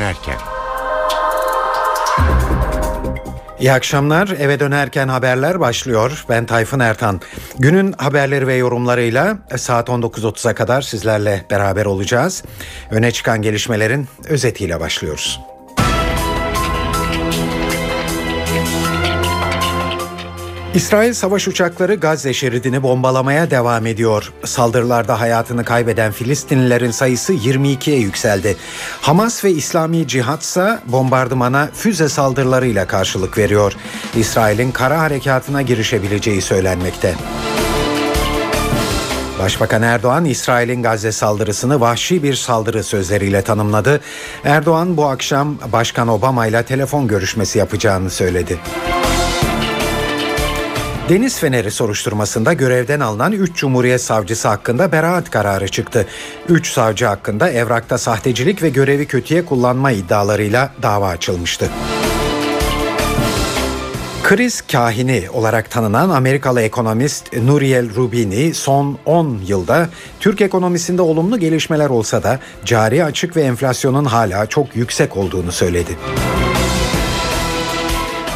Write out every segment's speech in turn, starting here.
dönerken. İyi akşamlar. Eve dönerken haberler başlıyor. Ben Tayfun Ertan. Günün haberleri ve yorumlarıyla saat 19.30'a kadar sizlerle beraber olacağız. Öne çıkan gelişmelerin özetiyle başlıyoruz. İsrail savaş uçakları Gazze şeridini bombalamaya devam ediyor. Saldırılarda hayatını kaybeden Filistinlilerin sayısı 22'ye yükseldi. Hamas ve İslami Cihat ise bombardımana füze saldırılarıyla karşılık veriyor. İsrail'in kara harekatına girişebileceği söylenmekte. Başbakan Erdoğan İsrail'in Gazze saldırısını vahşi bir saldırı sözleriyle tanımladı. Erdoğan bu akşam Başkan Obama ile telefon görüşmesi yapacağını söyledi. Deniz Feneri soruşturmasında görevden alınan 3 Cumhuriyet Savcısı hakkında beraat kararı çıktı. 3 savcı hakkında evrakta sahtecilik ve görevi kötüye kullanma iddialarıyla dava açılmıştı. Kriz kahini olarak tanınan Amerikalı ekonomist Nuriel Rubini son 10 yılda Türk ekonomisinde olumlu gelişmeler olsa da cari açık ve enflasyonun hala çok yüksek olduğunu söyledi.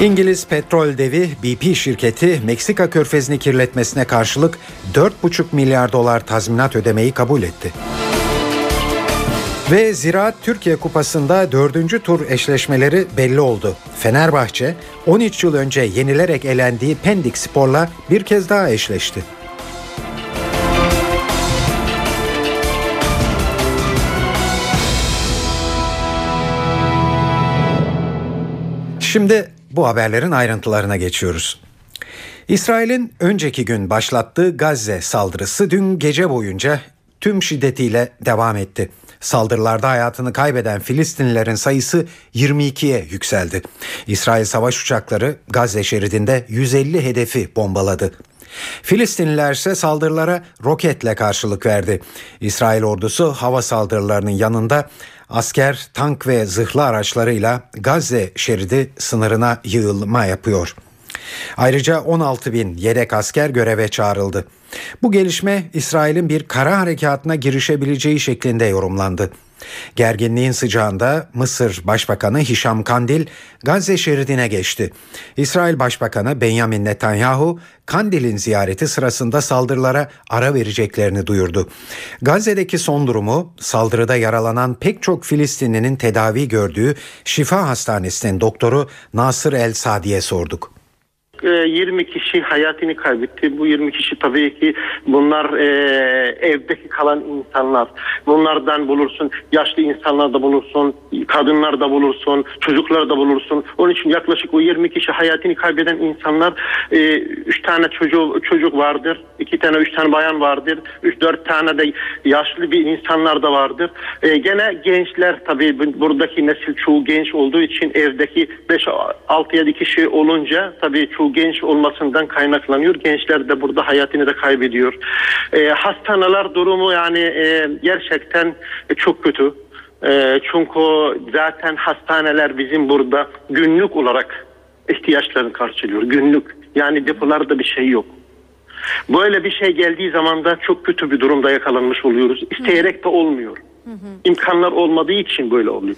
İngiliz petrol devi BP şirketi Meksika körfezini kirletmesine karşılık 4,5 milyar dolar tazminat ödemeyi kabul etti. Ve Ziraat Türkiye Kupası'nda dördüncü tur eşleşmeleri belli oldu. Fenerbahçe 13 yıl önce yenilerek elendiği Pendik Spor'la bir kez daha eşleşti. Şimdi bu haberlerin ayrıntılarına geçiyoruz. İsrail'in önceki gün başlattığı Gazze saldırısı dün gece boyunca tüm şiddetiyle devam etti. Saldırılarda hayatını kaybeden Filistinlilerin sayısı 22'ye yükseldi. İsrail savaş uçakları Gazze şeridinde 150 hedefi bombaladı. Filistinliler ise saldırılara roketle karşılık verdi. İsrail ordusu hava saldırılarının yanında asker, tank ve zırhlı araçlarıyla Gazze şeridi sınırına yığılma yapıyor. Ayrıca 16 bin yedek asker göreve çağrıldı. Bu gelişme İsrail'in bir kara harekatına girişebileceği şeklinde yorumlandı. Gerginliğin sıcağında Mısır Başbakanı Hişam Kandil Gazze şeridine geçti. İsrail Başbakanı Benjamin Netanyahu Kandil'in ziyareti sırasında saldırılara ara vereceklerini duyurdu. Gazze'deki son durumu saldırıda yaralanan pek çok Filistinlinin tedavi gördüğü Şifa Hastanesi'nin doktoru Nasır El Sadi'ye sorduk. 20 ee, kişi hayatını kaybetti. Bu 20 kişi tabii ki bunlar e, evdeki kalan insanlar. Bunlardan bulursun. Yaşlı insanlar da bulursun. Kadınlar da bulursun. Çocuklar da bulursun. Onun için yaklaşık o 20 kişi hayatını kaybeden insanlar 3 e, tane çocuk çocuk vardır. 2 tane 3 tane bayan vardır. 3 4 tane de yaşlı bir insanlar da vardır. E, gene gençler tabii buradaki nesil çoğu genç olduğu için evdeki 5 6 7 kişi olunca tabii çoğu genç olmasından kaynaklanıyor. Gençler de burada hayatını da kaybediyor. E, hastaneler durumu yani e, gerçekten çok kötü. E, çünkü zaten hastaneler bizim burada günlük olarak ihtiyaçlarını karşılıyor. Günlük. Yani depolarda bir şey yok. Böyle bir şey geldiği zaman da çok kötü bir durumda yakalanmış oluyoruz. İsteyerek de olmuyor. İmkanlar olmadığı için böyle oluyor.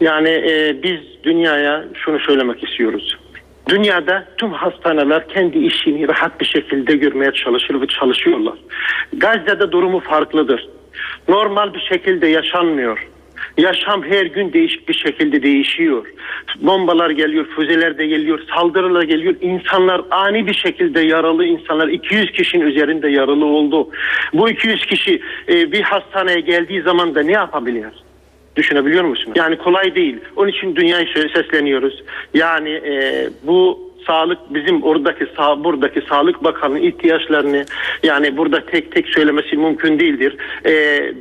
Yani e, biz dünyaya şunu söylemek istiyoruz. Dünyada tüm hastaneler kendi işini rahat bir şekilde görmeye çalışır ve çalışıyorlar. Gazze'de durumu farklıdır. Normal bir şekilde yaşanmıyor. Yaşam her gün değişik bir şekilde değişiyor. Bombalar geliyor, füzeler de geliyor, saldırılar geliyor. İnsanlar ani bir şekilde yaralı insanlar 200 kişinin üzerinde yaralı oldu. Bu 200 kişi e, bir hastaneye geldiği zaman da ne yapabiliyor? Düşünebiliyor musunuz? Yani kolay değil. Onun için dünyaya sesleniyoruz. Yani e, bu sağlık bizim oradaki sağ, buradaki sağlık bakanının ihtiyaçlarını yani burada tek tek söylemesi mümkün değildir. E,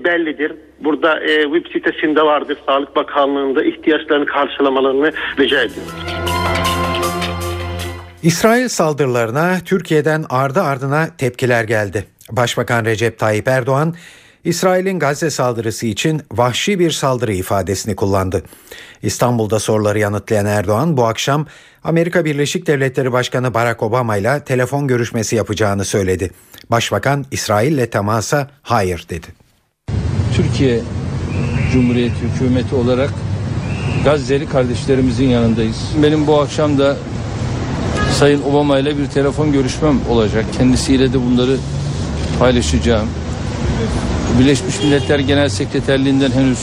bellidir. Burada e, web sitesinde vardır Sağlık Bakanlığı'nda ihtiyaçlarını karşılamalarını rica ediyoruz. İsrail saldırılarına Türkiye'den ardı ardına tepkiler geldi. Başbakan Recep Tayyip Erdoğan İsrail'in Gazze saldırısı için vahşi bir saldırı ifadesini kullandı. İstanbul'da soruları yanıtlayan Erdoğan bu akşam Amerika Birleşik Devletleri Başkanı Barack Obama ile telefon görüşmesi yapacağını söyledi. Başbakan İsrail'le temasa hayır dedi. Türkiye Cumhuriyeti hükümeti olarak Gazze'li kardeşlerimizin yanındayız. Benim bu akşam da Sayın Obama ile bir telefon görüşmem olacak. Kendisiyle de bunları paylaşacağım. Birleşmiş Milletler Genel Sekreterliğinden henüz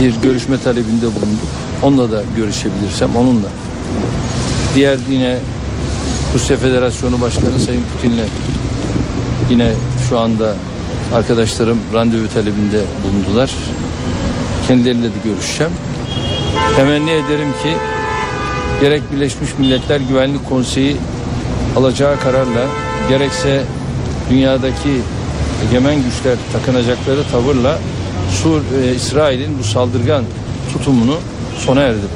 bir görüşme talebinde bulunduk. Onunla da görüşebilirsem onunla. Diğer yine Rusya Federasyonu Başkanı Sayın Putin'le yine şu anda arkadaşlarım randevu talebinde bulundular. Kendileriyle de görüşeceğim. Temenni ederim ki gerek Birleşmiş Milletler Güvenlik Konseyi alacağı kararla gerekse dünyadaki egemen güçler takınacakları tavırla Sur e, İsrail'in bu saldırgan tutumunu sona erdirir.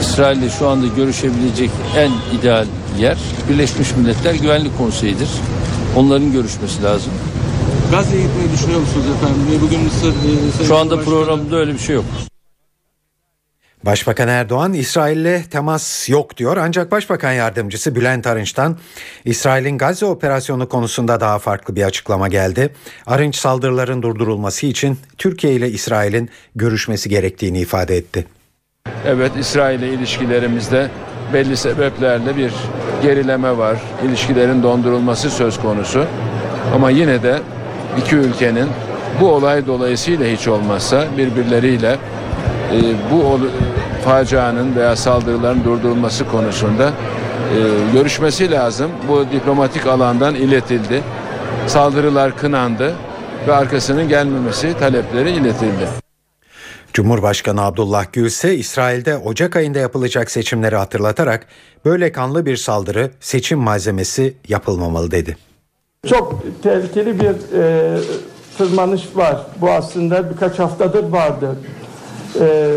İsrail'le şu anda görüşebilecek en ideal yer Birleşmiş Milletler Güvenlik Konseyi'dir. Onların görüşmesi lazım. Gazze'ye gitmeyi düşünüyor musunuz efendim? Bugün Mısır... e, Şu anda programda öyle bir şey yok. Başbakan Erdoğan İsrail'le temas yok diyor ancak Başbakan Yardımcısı Bülent Arınç'tan İsrail'in Gazze operasyonu konusunda daha farklı bir açıklama geldi. Arınç saldırıların durdurulması için Türkiye ile İsrail'in görüşmesi gerektiğini ifade etti. Evet İsrail ile ilişkilerimizde belli sebeplerle bir gerileme var. İlişkilerin dondurulması söz konusu. Ama yine de iki ülkenin bu olay dolayısıyla hiç olmazsa birbirleriyle e, bu facianın veya saldırıların durdurulması konusunda e, görüşmesi lazım. Bu diplomatik alandan iletildi. Saldırılar kınandı ve arkasının gelmemesi talepleri iletildi. Cumhurbaşkanı Abdullah Gül ise İsrail'de Ocak ayında yapılacak seçimleri hatırlatarak böyle kanlı bir saldırı seçim malzemesi yapılmamalı dedi. Çok tehlikeli bir e, tırmanış var. Bu aslında birkaç haftadır vardı. E,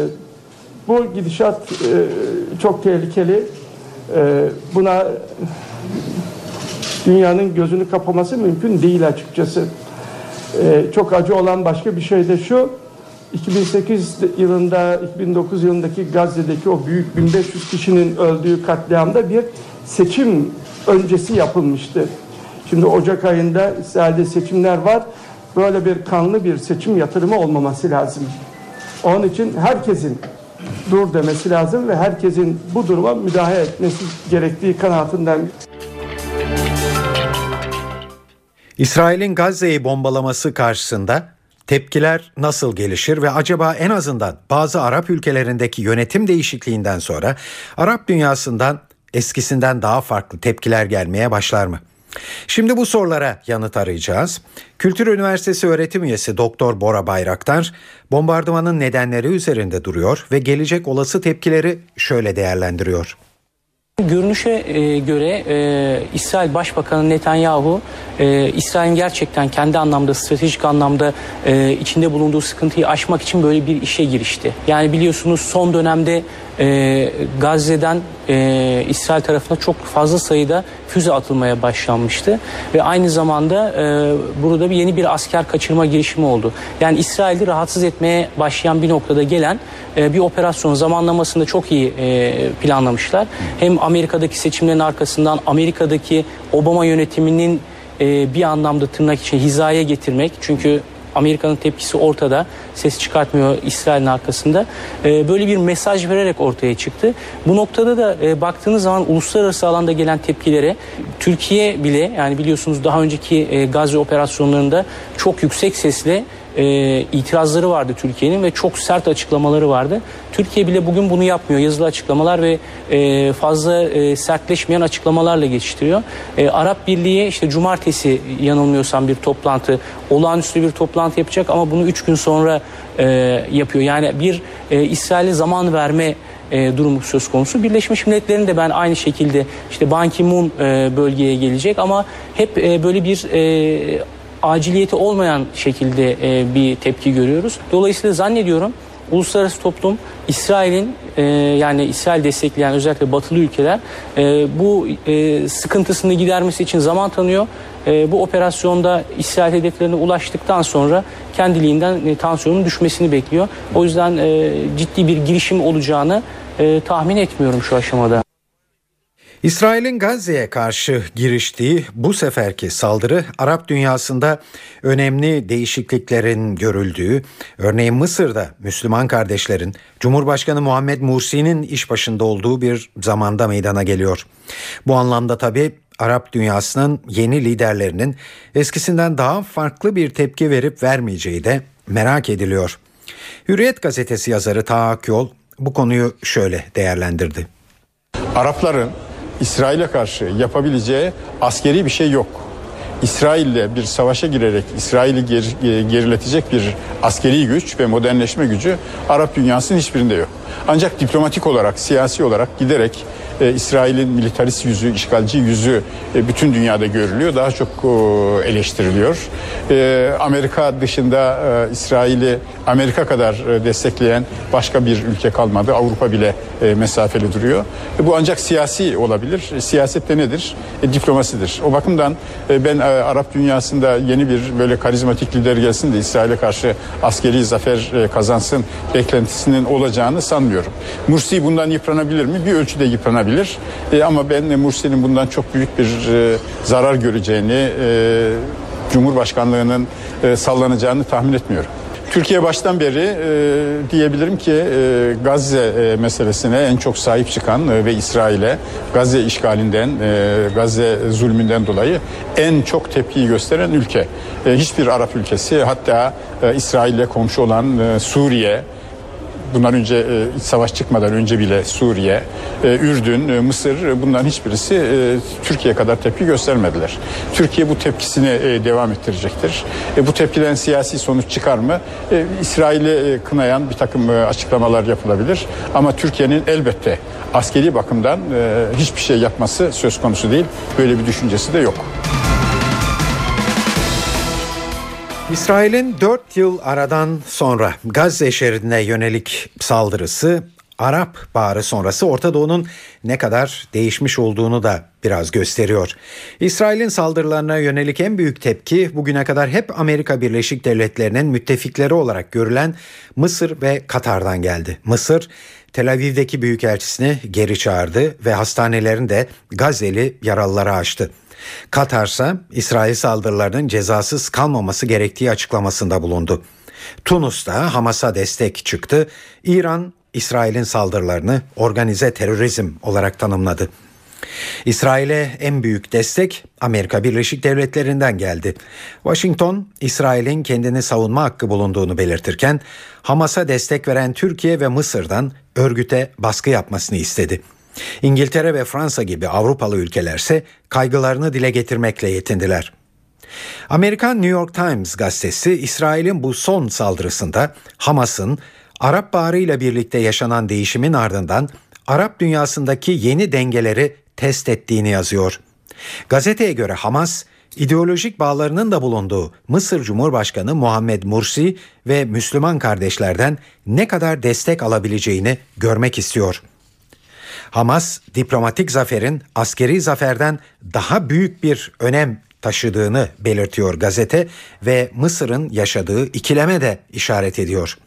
bu gidişat e, çok tehlikeli. E, buna dünyanın gözünü kapaması mümkün değil açıkçası. E, çok acı olan başka bir şey de şu. 2008 yılında, 2009 yılındaki Gazze'deki o büyük 1500 kişinin öldüğü katliamda bir seçim öncesi yapılmıştı. Şimdi Ocak ayında İsrail'de seçimler var. Böyle bir kanlı bir seçim yatırımı olmaması lazım. Onun için herkesin dur demesi lazım ve herkesin bu duruma müdahale etmesi gerektiği kanaatindeyim. İsrail'in Gazze'yi bombalaması karşısında tepkiler nasıl gelişir ve acaba en azından bazı Arap ülkelerindeki yönetim değişikliğinden sonra Arap dünyasından eskisinden daha farklı tepkiler gelmeye başlar mı? Şimdi bu sorulara yanıt arayacağız. Kültür Üniversitesi öğretim üyesi Doktor Bora Bayraktar bombardımanın nedenleri üzerinde duruyor ve gelecek olası tepkileri şöyle değerlendiriyor. Görünüşe e, göre e, İsrail Başbakanı Netanyahu e, İsrail'in gerçekten kendi anlamda stratejik anlamda e, içinde bulunduğu sıkıntıyı aşmak için böyle bir işe girişti. Yani biliyorsunuz son dönemde e, Gazze'den e, İsrail tarafına çok fazla sayıda füze atılmaya başlanmıştı ve aynı zamanda e, burada bir yeni bir asker kaçırma girişimi oldu. Yani İsrail'i rahatsız etmeye başlayan bir noktada gelen e, bir operasyon zamanlamasında çok iyi e, planlamışlar. Hem Amerika'daki seçimlerin arkasından Amerika'daki Obama yönetiminin e, bir anlamda tırnak için hizaya getirmek çünkü Amerika'nın tepkisi ortada. Ses çıkartmıyor İsrail'in arkasında. E, böyle bir mesaj vererek ortaya çıktı. Bu noktada da e, baktığınız zaman uluslararası alanda gelen tepkilere Türkiye bile yani biliyorsunuz daha önceki e, Gazze operasyonlarında çok yüksek sesle e, itirazları vardı Türkiye'nin ve çok sert açıklamaları vardı. Türkiye bile bugün bunu yapmıyor. Yazılı açıklamalar ve e, fazla e, sertleşmeyen açıklamalarla geçiştiriyor. E, Arap Birliği işte cumartesi yanılmıyorsam bir toplantı, olağanüstü bir toplantı yapacak ama bunu üç gün sonra e, yapıyor. Yani bir e, İsrail'e zaman verme e, durumu söz konusu. Birleşmiş Milletler'in de ben aynı şekilde işte Ban Ki-moon e, bölgeye gelecek ama hep e, böyle bir e, aciliyeti olmayan şekilde e, bir tepki görüyoruz. Dolayısıyla zannediyorum uluslararası toplum İsrail'in e, yani İsrail destekleyen özellikle batılı ülkeler e, bu sıkıntısını gidermesi için zaman tanıyor. Bu operasyonda İsrail hedeflerine ulaştıktan sonra kendiliğinden tansiyonun düşmesini bekliyor. O yüzden ciddi bir girişim olacağını tahmin etmiyorum şu aşamada. İsrail'in Gazze'ye karşı giriştiği bu seferki saldırı Arap dünyasında önemli değişikliklerin görüldüğü, örneğin Mısır'da Müslüman kardeşlerin Cumhurbaşkanı Muhammed Mursi'nin iş başında olduğu bir zamanda meydana geliyor. Bu anlamda tabii Arap dünyasının yeni liderlerinin eskisinden daha farklı bir tepki verip vermeyeceği de merak ediliyor. Hürriyet gazetesi yazarı Taha Akyol bu konuyu şöyle değerlendirdi. Arapların İsrail'e karşı yapabileceği askeri bir şey yok. İsrail'le bir savaşa girerek İsrail'i ger- geriletecek bir askeri güç ve modernleşme gücü Arap dünyasının hiçbirinde yok. Ancak diplomatik olarak, siyasi olarak giderek e, İsrail'in militarist yüzü, işgalci yüzü e, bütün dünyada görülüyor. Daha çok e, eleştiriliyor. E, Amerika dışında e, İsrail'i Amerika kadar e, destekleyen başka bir ülke kalmadı. Avrupa bile e, mesafeli duruyor. E, bu ancak siyasi olabilir. E, siyasette nedir? E, diplomasidir. O bakımdan e, ben e, Arap dünyasında yeni bir böyle karizmatik lider gelsin de İsrail'e karşı askeri zafer e, kazansın beklentisinin olacağını sanmıyorum. Mursi bundan yıpranabilir mi? Bir ölçüde yıpranabilir. E, ama ben Mursi'nin bundan çok büyük bir e, zarar göreceğini, e, Cumhurbaşkanlığının e, sallanacağını tahmin etmiyorum. Türkiye baştan beri e, diyebilirim ki e, Gazze e, meselesine en çok sahip çıkan e, ve İsrail'e Gazze işgalinden, e, Gazze zulmünden dolayı en çok tepkiyi gösteren ülke. E, hiçbir Arap ülkesi hatta e, İsrail'le komşu olan e, Suriye, Bundan önce e, iç savaş çıkmadan önce bile Suriye, e, Ürdün, e, Mısır bunların hiçbirisi e, Türkiye kadar tepki göstermediler. Türkiye bu tepkisini devam ettirecektir. Bu tepkiden siyasi sonuç çıkar mı? E, İsrail'i kınayan bir takım açıklamalar yapılabilir. Ama Türkiye'nin elbette askeri bakımdan hiçbir şey yapması söz konusu değil. Böyle bir düşüncesi de yok. İsrail'in 4 yıl aradan sonra Gazze şeridine yönelik saldırısı Arap Baharı sonrası Orta Doğu'nun ne kadar değişmiş olduğunu da biraz gösteriyor. İsrail'in saldırılarına yönelik en büyük tepki bugüne kadar hep Amerika Birleşik Devletleri'nin müttefikleri olarak görülen Mısır ve Katar'dan geldi. Mısır Tel Aviv'deki büyükelçisini geri çağırdı ve hastanelerin de Gazze'li yaralılara açtı. Katar ise İsrail saldırılarının cezasız kalmaması gerektiği açıklamasında bulundu. Tunus'ta Hamas'a destek çıktı. İran İsrail'in saldırılarını organize terörizm olarak tanımladı. İsrail'e en büyük destek Amerika Birleşik Devletleri'nden geldi. Washington, İsrail'in kendini savunma hakkı bulunduğunu belirtirken Hamas'a destek veren Türkiye ve Mısır'dan örgüte baskı yapmasını istedi. İngiltere ve Fransa gibi Avrupalı ülkelerse kaygılarını dile getirmekle yetindiler. Amerikan New York Times gazetesi İsrail'in bu son saldırısında Hamas'ın Arap Baharı ile birlikte yaşanan değişimin ardından Arap dünyasındaki yeni dengeleri test ettiğini yazıyor. Gazeteye göre Hamas, ideolojik bağlarının da bulunduğu Mısır Cumhurbaşkanı Muhammed Mursi ve Müslüman kardeşlerden ne kadar destek alabileceğini görmek istiyor. Hamas diplomatik zaferin askeri zaferden daha büyük bir önem taşıdığını belirtiyor gazete ve Mısır'ın yaşadığı ikileme de işaret ediyor.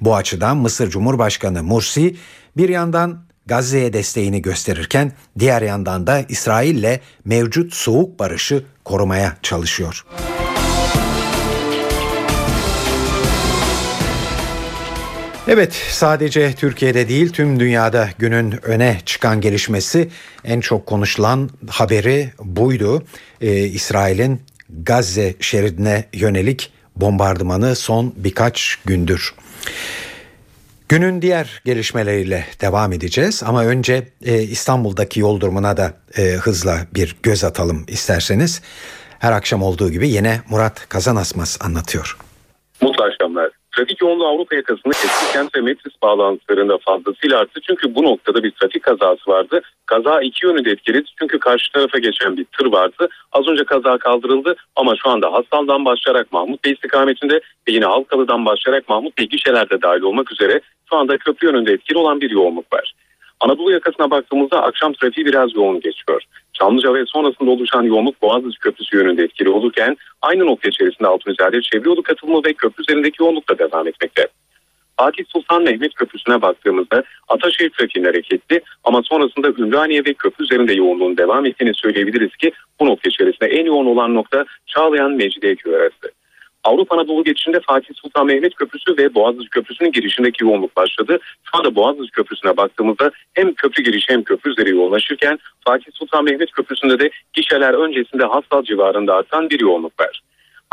Bu açıdan Mısır Cumhurbaşkanı Mursi bir yandan Gazze'ye desteğini gösterirken diğer yandan da İsrail'le mevcut soğuk barışı korumaya çalışıyor. Evet sadece Türkiye'de değil tüm dünyada günün öne çıkan gelişmesi en çok konuşulan haberi buydu. Ee, İsrail'in Gazze şeridine yönelik bombardımanı son birkaç gündür. Günün diğer gelişmeleriyle devam edeceğiz ama önce e, İstanbul'daki yol durumuna da e, hızla bir göz atalım isterseniz. Her akşam olduğu gibi yine Murat Kazanasmaz anlatıyor. Mutlu akşamlar. Trafik yoğunluğu Avrupa yakasında eski kent ve Metris bağlantılarında fazlasıyla arttı. Çünkü bu noktada bir trafik kazası vardı. Kaza iki yönünde etkiledi. Çünkü karşı tarafa geçen bir tır vardı. Az önce kaza kaldırıldı ama şu anda Hastal'dan başlayarak Mahmut Bey istikametinde ve yine Halkalı'dan başlayarak Mahmut Bey gişelerde dahil olmak üzere şu anda köprü yönünde etkili olan bir yoğunluk var. Anadolu yakasına baktığımızda akşam trafiği biraz yoğun geçiyor. Çamlıca ve sonrasında oluşan yoğunluk Boğaziçi Köprüsü yönünde etkili olurken aynı nokta içerisinde Altunizade çevre yolu katılımı ve köprü üzerindeki yoğunluk da devam etmekte. Fatih Sultan Mehmet Köprüsü'ne baktığımızda Ataşehir trafiğinin hareketli ama sonrasında Ümraniye ve köprü üzerinde yoğunluğun devam ettiğini söyleyebiliriz ki bu nokta içerisinde en yoğun olan nokta Çağlayan Mecidiyeköy arası. Avrupa Anadolu geçişinde Fatih Sultan Mehmet Köprüsü ve Boğaziçi Köprüsü'nün girişindeki yoğunluk başladı. Şu anda Boğaziçi Köprüsü'ne baktığımızda hem köprü girişi hem köprü üzeri yoğunlaşırken Fatih Sultan Mehmet Köprüsü'nde de gişeler öncesinde Hastal civarında artan bir yoğunluk var.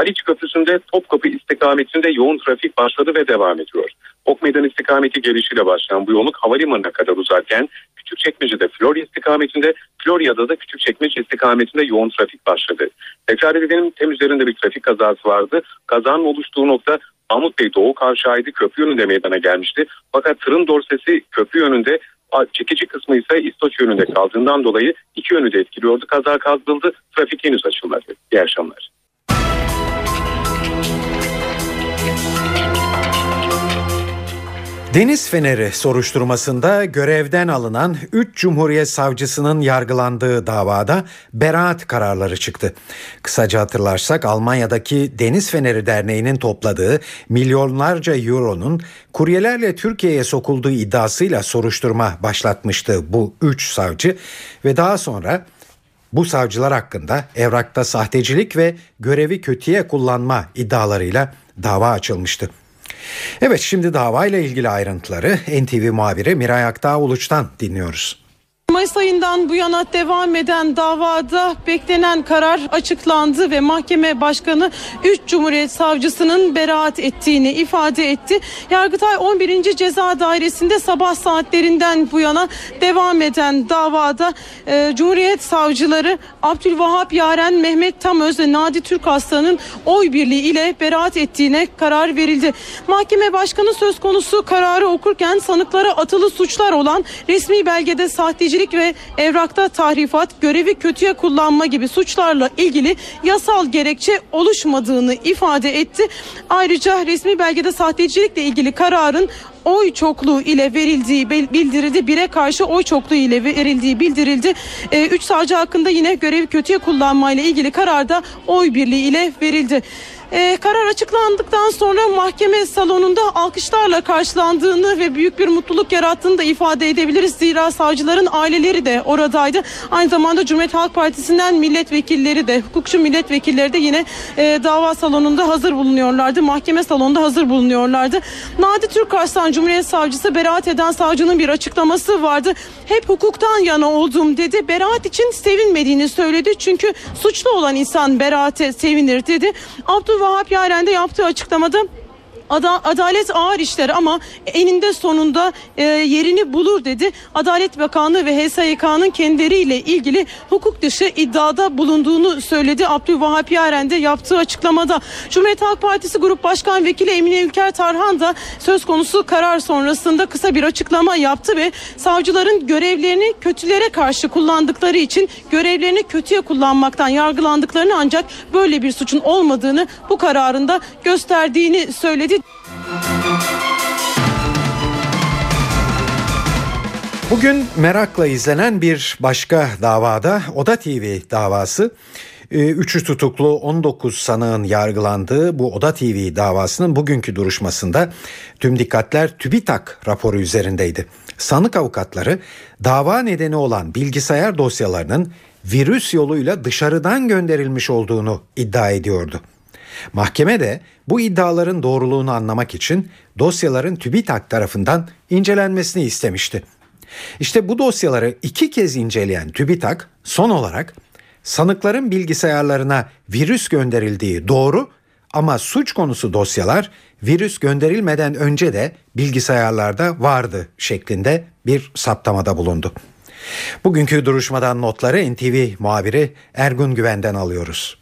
Haliç Köprüsü'nde Topkapı istikametinde yoğun trafik başladı ve devam ediyor. Ok Meydan istikameti gelişiyle başlayan bu yoğunluk havalimanına kadar uzarken Küçükçekmece'de Florya istikametinde, Florya'da da Küçükçekmece istikametinde yoğun trafik başladı. Tekrar edelim tem üzerinde bir trafik kazası vardı. Kazanın oluştuğu nokta Mahmut Bey Doğu Kavşağı'ydı köprü yönünde meydana gelmişti. Fakat tırın dorsesi köprü yönünde çekici kısmı ise İstoç yönünde kaldığından dolayı iki yönü de etkiliyordu. Kaza kaldırıldı. Trafik henüz açılmadı. İyi akşamlar. Deniz Feneri soruşturmasında görevden alınan 3 Cumhuriyet Savcısının yargılandığı davada beraat kararları çıktı. Kısaca hatırlarsak Almanya'daki Deniz Feneri Derneği'nin topladığı milyonlarca euronun kuryelerle Türkiye'ye sokulduğu iddiasıyla soruşturma başlatmıştı bu 3 savcı ve daha sonra bu savcılar hakkında evrakta sahtecilik ve görevi kötüye kullanma iddialarıyla dava açılmıştı. Evet şimdi davayla ilgili ayrıntıları NTV muhabiri Miray Aktağ Uluç'tan dinliyoruz. Mayıs ayından bu yana devam eden davada beklenen karar açıklandı ve mahkeme başkanı 3 Cumhuriyet Savcısının beraat ettiğini ifade etti. Yargıtay 11. Ceza Dairesi'nde sabah saatlerinden bu yana devam eden davada e, Cumhuriyet Savcıları Abdülvahap Yaren, Mehmet Tamöz ve Nadi Türk Aslan'ın oy birliği ile beraat ettiğine karar verildi. Mahkeme başkanı söz konusu kararı okurken sanıklara atılı suçlar olan resmi belgede sahtecilik ve evrakta tahrifat, görevi kötüye kullanma gibi suçlarla ilgili yasal gerekçe oluşmadığını ifade etti. Ayrıca resmi belgede sahtecilikle ilgili kararın oy çokluğu ile verildiği bildirildi. Bire karşı oy çokluğu ile verildiği bildirildi. E, üç savcı hakkında yine görevi kötüye kullanmayla ilgili kararda oy birliği ile verildi. Ee, karar açıklandıktan sonra mahkeme salonunda alkışlarla karşılandığını ve büyük bir mutluluk yarattığını da ifade edebiliriz. Zira savcıların aileleri de oradaydı. Aynı zamanda Cumhuriyet Halk Partisi'nden milletvekilleri de, hukukçu milletvekilleri de yine e, dava salonunda hazır bulunuyorlardı. Mahkeme salonunda hazır bulunuyorlardı. Nadi Türk Arslan Cumhuriyet Savcısı beraat eden savcının bir açıklaması vardı. Hep hukuktan yana oldum dedi. Beraat için sevinmediğini söyledi. Çünkü suçlu olan insan beraate sevinir dedi. Abdül Vahap Yaren de yaptığı açıklamada adalet ağır işler ama eninde sonunda e, yerini bulur dedi. Adalet Bakanlığı ve HSYK'nın kendileriyle ilgili hukuk dışı iddiada bulunduğunu söyledi. Abdülvahap Yaren de yaptığı açıklamada. Cumhuriyet Halk Partisi Grup Başkan Vekili Emine Ülker Tarhan da söz konusu karar sonrasında kısa bir açıklama yaptı ve savcıların görevlerini kötülere karşı kullandıkları için görevlerini kötüye kullanmaktan yargılandıklarını ancak böyle bir suçun olmadığını bu kararında gösterdiğini söyledi. Bugün merakla izlenen bir başka davada Oda TV davası. Ee, üçü tutuklu 19 sanığın yargılandığı bu Oda TV davasının bugünkü duruşmasında tüm dikkatler TÜBİTAK raporu üzerindeydi. Sanık avukatları dava nedeni olan bilgisayar dosyalarının virüs yoluyla dışarıdan gönderilmiş olduğunu iddia ediyordu. Mahkeme de bu iddiaların doğruluğunu anlamak için dosyaların TÜBİTAK tarafından incelenmesini istemişti. İşte bu dosyaları iki kez inceleyen TÜBİTAK son olarak sanıkların bilgisayarlarına virüs gönderildiği doğru ama suç konusu dosyalar virüs gönderilmeden önce de bilgisayarlarda vardı şeklinde bir saptamada bulundu. Bugünkü duruşmadan notları NTV muhabiri Ergun Güven'den alıyoruz.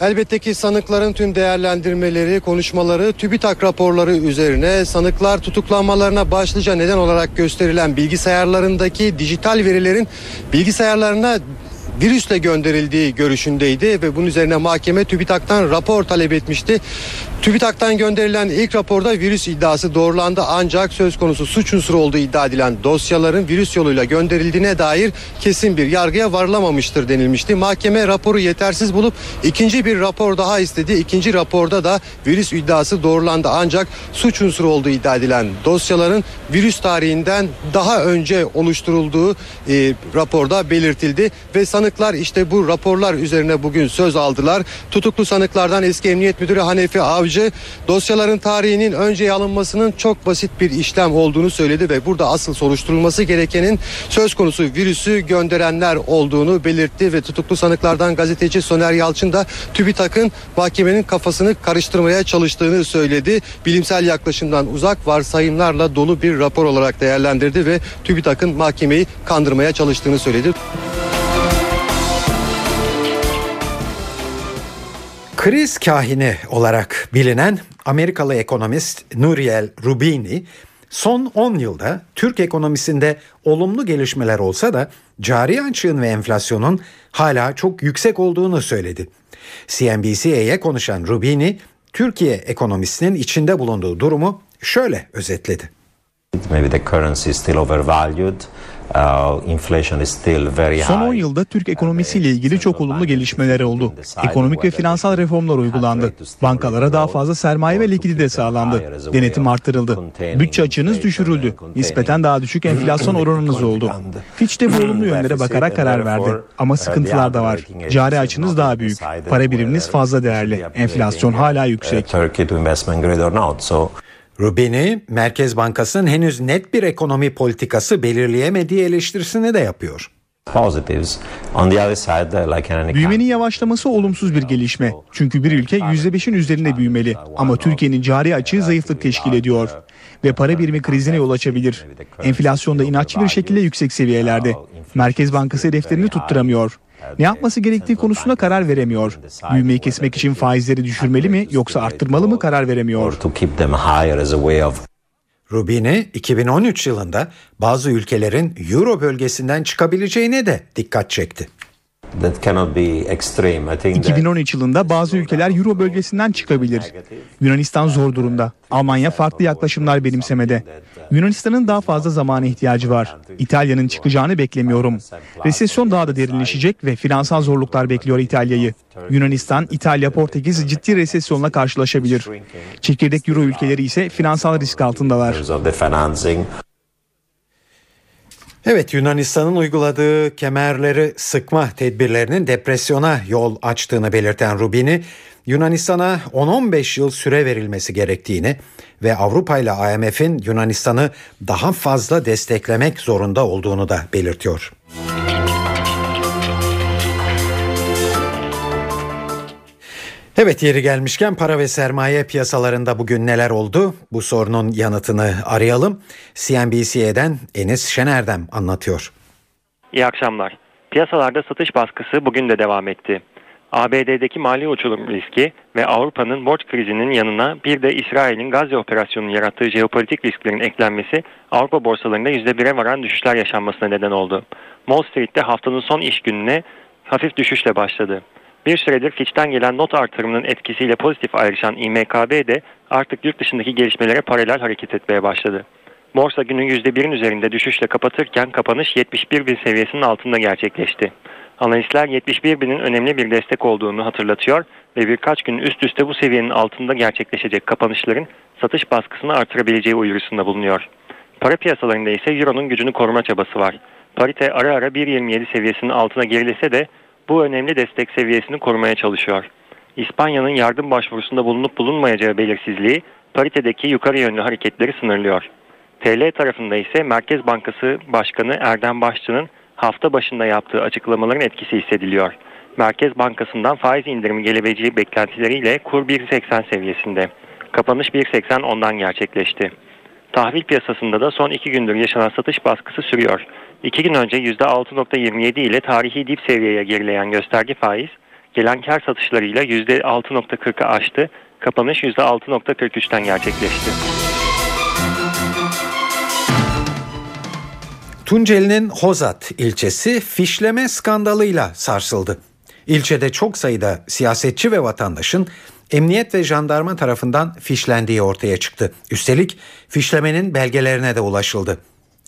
Elbette ki sanıkların tüm değerlendirmeleri, konuşmaları TÜBİTAK raporları üzerine sanıklar tutuklanmalarına başlıca neden olarak gösterilen bilgisayarlarındaki dijital verilerin bilgisayarlarına virüsle gönderildiği görüşündeydi ve bunun üzerine mahkeme TÜBİTAK'tan rapor talep etmişti. TÜBİTAK'tan gönderilen ilk raporda virüs iddiası doğrulandı ancak söz konusu suç unsuru olduğu iddia edilen dosyaların virüs yoluyla gönderildiğine dair kesin bir yargıya varılamamıştır denilmişti. Mahkeme raporu yetersiz bulup ikinci bir rapor daha istedi. İkinci raporda da virüs iddiası doğrulandı ancak suç unsuru olduğu iddia edilen dosyaların virüs tarihinden daha önce oluşturulduğu e, raporda belirtildi ve sanıklar işte bu raporlar üzerine bugün söz aldılar. Tutuklu sanıklardan eski Emniyet Müdürü Hanefi Avcı dosyaların tarihinin önce alınmasının çok basit bir işlem olduğunu söyledi ve burada asıl soruşturulması gerekenin söz konusu virüsü gönderenler olduğunu belirtti ve tutuklu sanıklardan gazeteci Soner Yalçın da TÜBİTAK'ın mahkemenin kafasını karıştırmaya çalıştığını söyledi. Bilimsel yaklaşımdan uzak varsayımlarla dolu bir rapor olarak değerlendirdi ve TÜBİTAK'ın mahkemeyi kandırmaya çalıştığını söyledi. Kriz kahini olarak bilinen Amerikalı ekonomist Nuriel Rubini son 10 yılda Türk ekonomisinde olumlu gelişmeler olsa da cari açığın ve enflasyonun hala çok yüksek olduğunu söyledi. CNBC'ye konuşan Rubini, Türkiye ekonomisinin içinde bulunduğu durumu şöyle özetledi. Maybe the currency is still overvalued. Uh, inflation is still very high. Son 10 yılda Türk ekonomisiyle ilgili çok olumlu gelişmeler oldu. Ekonomik ve finansal reformlar uygulandı. Bankalara daha fazla sermaye ve likidite sağlandı. Denetim arttırıldı. Bütçe açığınız düşürüldü. Nispeten daha düşük enflasyon oranınız oldu. Fitch de bu olumlu yönlere bakarak karar verdi. Ama sıkıntılar da var. Cari açınız daha büyük. Para biriminiz fazla değerli. Enflasyon hala yüksek. Rubini, Merkez Bankası'nın henüz net bir ekonomi politikası belirleyemediği eleştirisini de yapıyor. positives. On the other side, like an Büyümenin yavaşlaması olumsuz bir gelişme. Çünkü bir ülke %5'in üzerinde büyümeli. Ama Türkiye'nin cari açığı zayıflık teşkil ediyor. Ve para birimi krizine yol açabilir. Enflasyon da inatçı bir şekilde yüksek seviyelerde. Merkez Bankası hedeflerini tutturamıyor. Ne yapması gerektiği konusunda karar veremiyor. Büyümeyi kesmek için faizleri düşürmeli mi yoksa arttırmalı mı karar veremiyor. Rubini 2013 yılında bazı ülkelerin Euro bölgesinden çıkabileceğine de dikkat çekti. that cannot be extreme. I think that 2013 yılında bazı ülkeler Euro bölgesinden çıkabilir. Yunanistan zor durumda. Almanya farklı yaklaşımlar benimsemede. Yunanistan'ın daha fazla zamana ihtiyacı var. İtalya'nın çıkacağını beklemiyorum. Resesyon daha da derinleşecek ve finansal zorluklar bekliyor İtalya'yı. Yunanistan, İtalya, Portekiz ciddi resesyonla karşılaşabilir. Çekirdek Euro ülkeleri ise finansal risk altındalar. Evet Yunanistan'ın uyguladığı kemerleri sıkma tedbirlerinin depresyona yol açtığını belirten Rubini, Yunanistan'a 10-15 yıl süre verilmesi gerektiğini ve Avrupa ile IMF'in Yunanistan'ı daha fazla desteklemek zorunda olduğunu da belirtiyor. Evet yeri gelmişken para ve sermaye piyasalarında bugün neler oldu? Bu sorunun yanıtını arayalım. CNBC'den Enis Şener'den anlatıyor. İyi akşamlar. Piyasalarda satış baskısı bugün de devam etti. ABD'deki mali uçurum riski ve Avrupa'nın borç krizinin yanına bir de İsrail'in Gazze operasyonunun yarattığı jeopolitik risklerin eklenmesi Avrupa borsalarında %1'e varan düşüşler yaşanmasına neden oldu. Wall Street'te haftanın son iş gününe hafif düşüşle başladı. Bir süredir Fitch'ten gelen not artırımının etkisiyle pozitif ayrışan İMKB de artık yurt dışındaki gelişmelere paralel hareket etmeye başladı. Borsa günü %1'in üzerinde düşüşle kapatırken kapanış 71 bin seviyesinin altında gerçekleşti. Analistler 71 binin önemli bir destek olduğunu hatırlatıyor ve birkaç gün üst üste bu seviyenin altında gerçekleşecek kapanışların satış baskısını artırabileceği uyarısında bulunuyor. Para piyasalarında ise Euro'nun gücünü koruma çabası var. Parite ara ara 1.27 seviyesinin altına gerilese de bu önemli destek seviyesini korumaya çalışıyor. İspanya'nın yardım başvurusunda bulunup bulunmayacağı belirsizliği paritedeki yukarı yönlü hareketleri sınırlıyor. TL tarafında ise Merkez Bankası Başkanı Erdem Başçı'nın hafta başında yaptığı açıklamaların etkisi hissediliyor. Merkez Bankası'ndan faiz indirimi gelebileceği beklentileriyle kur 1.80 seviyesinde. Kapanış 1.80 ondan gerçekleşti. Tahvil piyasasında da son iki gündür yaşanan satış baskısı sürüyor. İki gün önce %6.27 ile tarihi dip seviyeye gerileyen gösterge faiz, gelen kar satışlarıyla %6.40'ı aştı, kapanış %6.43'ten gerçekleşti. Tunceli'nin Hozat ilçesi fişleme skandalıyla sarsıldı. İlçede çok sayıda siyasetçi ve vatandaşın emniyet ve jandarma tarafından fişlendiği ortaya çıktı. Üstelik fişlemenin belgelerine de ulaşıldı.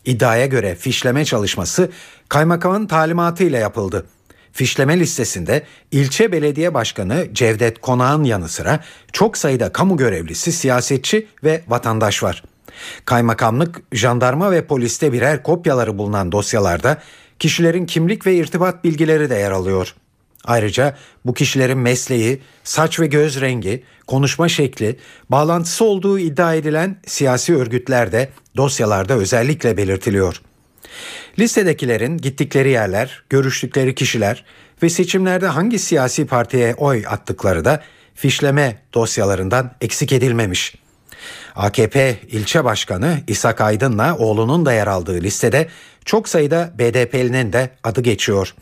İddiaya göre fişleme çalışması kaymakamın talimatıyla yapıldı. Fişleme listesinde ilçe belediye başkanı Cevdet Konağ'ın yanı sıra çok sayıda kamu görevlisi, siyasetçi ve vatandaş var. Kaymakamlık, jandarma ve poliste birer kopyaları bulunan dosyalarda kişilerin kimlik ve irtibat bilgileri de yer alıyor. Ayrıca bu kişilerin mesleği, saç ve göz rengi, konuşma şekli, bağlantısı olduğu iddia edilen siyasi örgütler de dosyalarda özellikle belirtiliyor. Listedekilerin gittikleri yerler, görüştükleri kişiler ve seçimlerde hangi siyasi partiye oy attıkları da fişleme dosyalarından eksik edilmemiş. AKP ilçe başkanı İshak Aydın'la oğlunun da yer aldığı listede çok sayıda BDP'linin de adı geçiyor.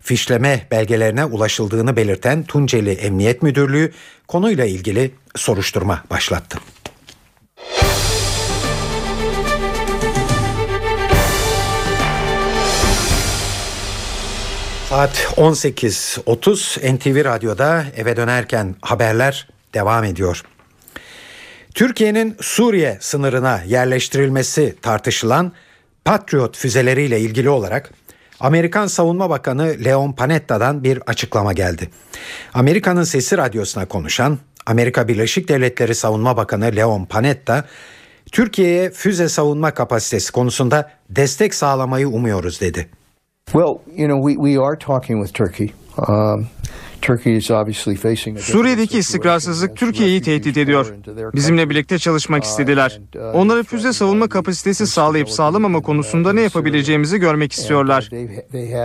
Fişleme belgelerine ulaşıldığını belirten Tunceli Emniyet Müdürlüğü konuyla ilgili soruşturma başlattı. Saat 18.30 NTV Radyo'da eve dönerken haberler devam ediyor. Türkiye'nin Suriye sınırına yerleştirilmesi tartışılan Patriot füzeleriyle ilgili olarak Amerikan Savunma Bakanı Leon Panetta'dan bir açıklama geldi. Amerika'nın Sesi Radyosu'na konuşan Amerika Birleşik Devletleri Savunma Bakanı Leon Panetta, Türkiye'ye füze savunma kapasitesi konusunda destek sağlamayı umuyoruz dedi. Well, you know, we, we are talking with Turkey. Um, Suriye'deki istikrarsızlık Türkiye'yi tehdit ediyor. Bizimle birlikte çalışmak istediler. Onlara füze savunma kapasitesi sağlayıp sağlamama konusunda ne yapabileceğimizi görmek istiyorlar.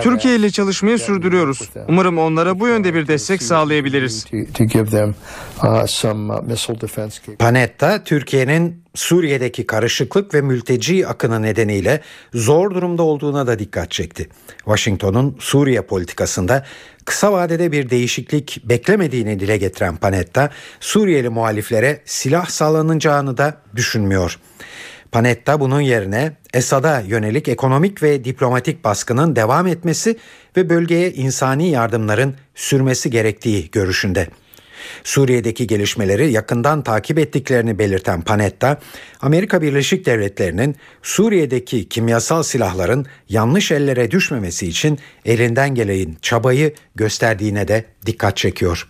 Türkiye ile çalışmayı sürdürüyoruz. Umarım onlara bu yönde bir destek sağlayabiliriz. Panetta, Türkiye'nin Suriye'deki karışıklık ve mülteci akını nedeniyle zor durumda olduğuna da dikkat çekti. Washington'un Suriye politikasında kısa vadede bir değişiklik beklemediğini dile getiren Panetta, Suriyeli muhaliflere silah sağlanacağını da düşünmüyor. Panetta bunun yerine Esad'a yönelik ekonomik ve diplomatik baskının devam etmesi ve bölgeye insani yardımların sürmesi gerektiği görüşünde. Suriye'deki gelişmeleri yakından takip ettiklerini belirten Panetta, Amerika Birleşik Devletleri'nin Suriye'deki kimyasal silahların yanlış ellere düşmemesi için elinden gelen çabayı gösterdiğine de dikkat çekiyor.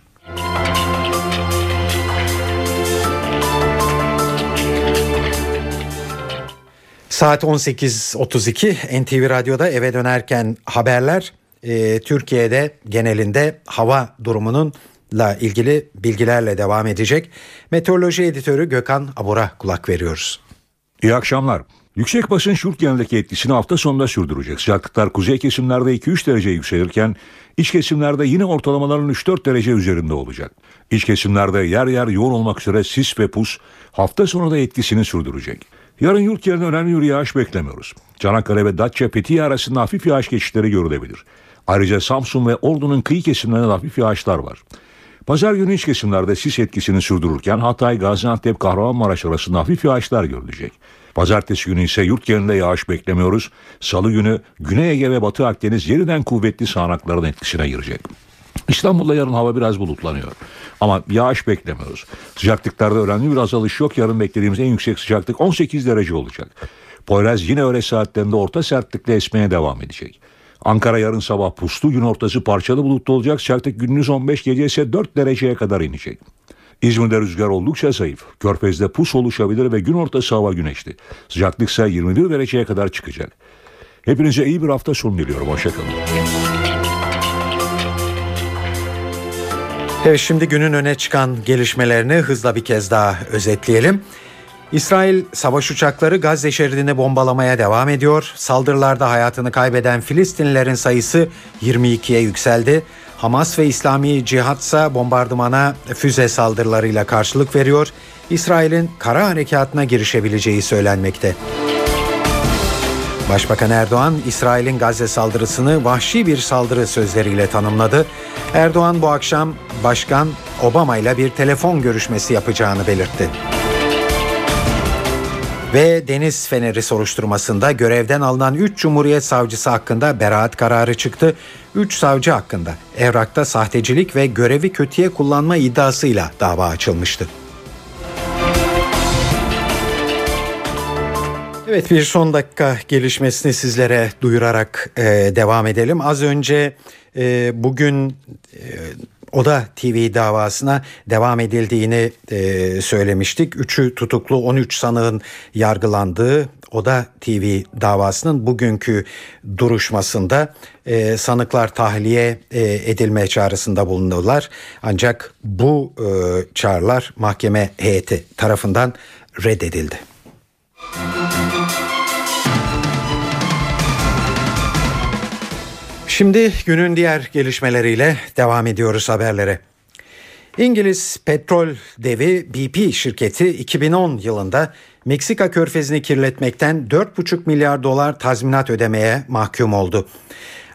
Saat 18.32 NTV Radyo'da eve dönerken haberler e, Türkiye'de genelinde hava durumunun la ilgili bilgilerle devam edecek. Meteoroloji editörü Gökhan Abur'a kulak veriyoruz. İyi akşamlar. Yüksek basınç yurt genelindeki etkisini hafta sonunda sürdürecek. Sıcaklıklar kuzey kesimlerde 2-3 derece yükselirken iç kesimlerde yine ortalamaların 3-4 derece üzerinde olacak. İç kesimlerde yer yer yoğun olmak üzere sis ve pus hafta sonu da etkisini sürdürecek. Yarın yurt genelinde önemli bir yağış beklemiyoruz. Çanakkale ve Datça Fethiye arasında hafif yağış geçişleri görülebilir. Ayrıca Samsun ve Ordu'nun kıyı kesimlerinde hafif yağışlar var. Pazar günü iç kesimlerde sis etkisini sürdürürken Hatay, Gaziantep, Kahramanmaraş arasında hafif yağışlar görülecek. Pazartesi günü ise yurt genelinde yağış beklemiyoruz. Salı günü Güney Ege ve Batı Akdeniz yeniden kuvvetli sağanakların etkisine girecek. İstanbul'da yarın hava biraz bulutlanıyor. Ama yağış beklemiyoruz. Sıcaklıklarda önemli bir azalış yok. Yarın beklediğimiz en yüksek sıcaklık 18 derece olacak. Poyraz yine öğle saatlerinde orta sertlikle esmeye devam edecek. Ankara yarın sabah puslu gün ortası parçalı bulutlu olacak. Sıcaklık gündüz 15 gece ise 4 dereceye kadar inecek. İzmir'de rüzgar oldukça zayıf. Körfez'de pus oluşabilir ve gün ortası hava güneşli. Sıcaklık ise 21 dereceye kadar çıkacak. Hepinize iyi bir hafta sonu diliyorum. Hoşçakalın. Evet şimdi günün öne çıkan gelişmelerini hızla bir kez daha özetleyelim. İsrail savaş uçakları Gazze şeridini bombalamaya devam ediyor. Saldırılarda hayatını kaybeden Filistinlilerin sayısı 22'ye yükseldi. Hamas ve İslami Cihat ise bombardımana füze saldırılarıyla karşılık veriyor. İsrail'in kara harekatına girişebileceği söylenmekte. Başbakan Erdoğan, İsrail'in Gazze saldırısını vahşi bir saldırı sözleriyle tanımladı. Erdoğan bu akşam Başkan Obama ile bir telefon görüşmesi yapacağını belirtti. Ve Deniz Feneri soruşturmasında görevden alınan 3 Cumhuriyet Savcısı hakkında beraat kararı çıktı. 3 savcı hakkında evrakta sahtecilik ve görevi kötüye kullanma iddiasıyla dava açılmıştı. Evet bir son dakika gelişmesini sizlere duyurarak e, devam edelim. Az önce e, bugün e, Oda TV davasına devam edildiğini e, söylemiştik. Üçü tutuklu 13 sanığın yargılandığı Oda TV davasının bugünkü duruşmasında e, sanıklar tahliye e, edilme çağrısında bulundular. Ancak bu e, çağrılar mahkeme heyeti tarafından reddedildi. Şimdi günün diğer gelişmeleriyle devam ediyoruz haberlere. İngiliz petrol devi BP şirketi 2010 yılında Meksika körfezini kirletmekten 4,5 milyar dolar tazminat ödemeye mahkum oldu.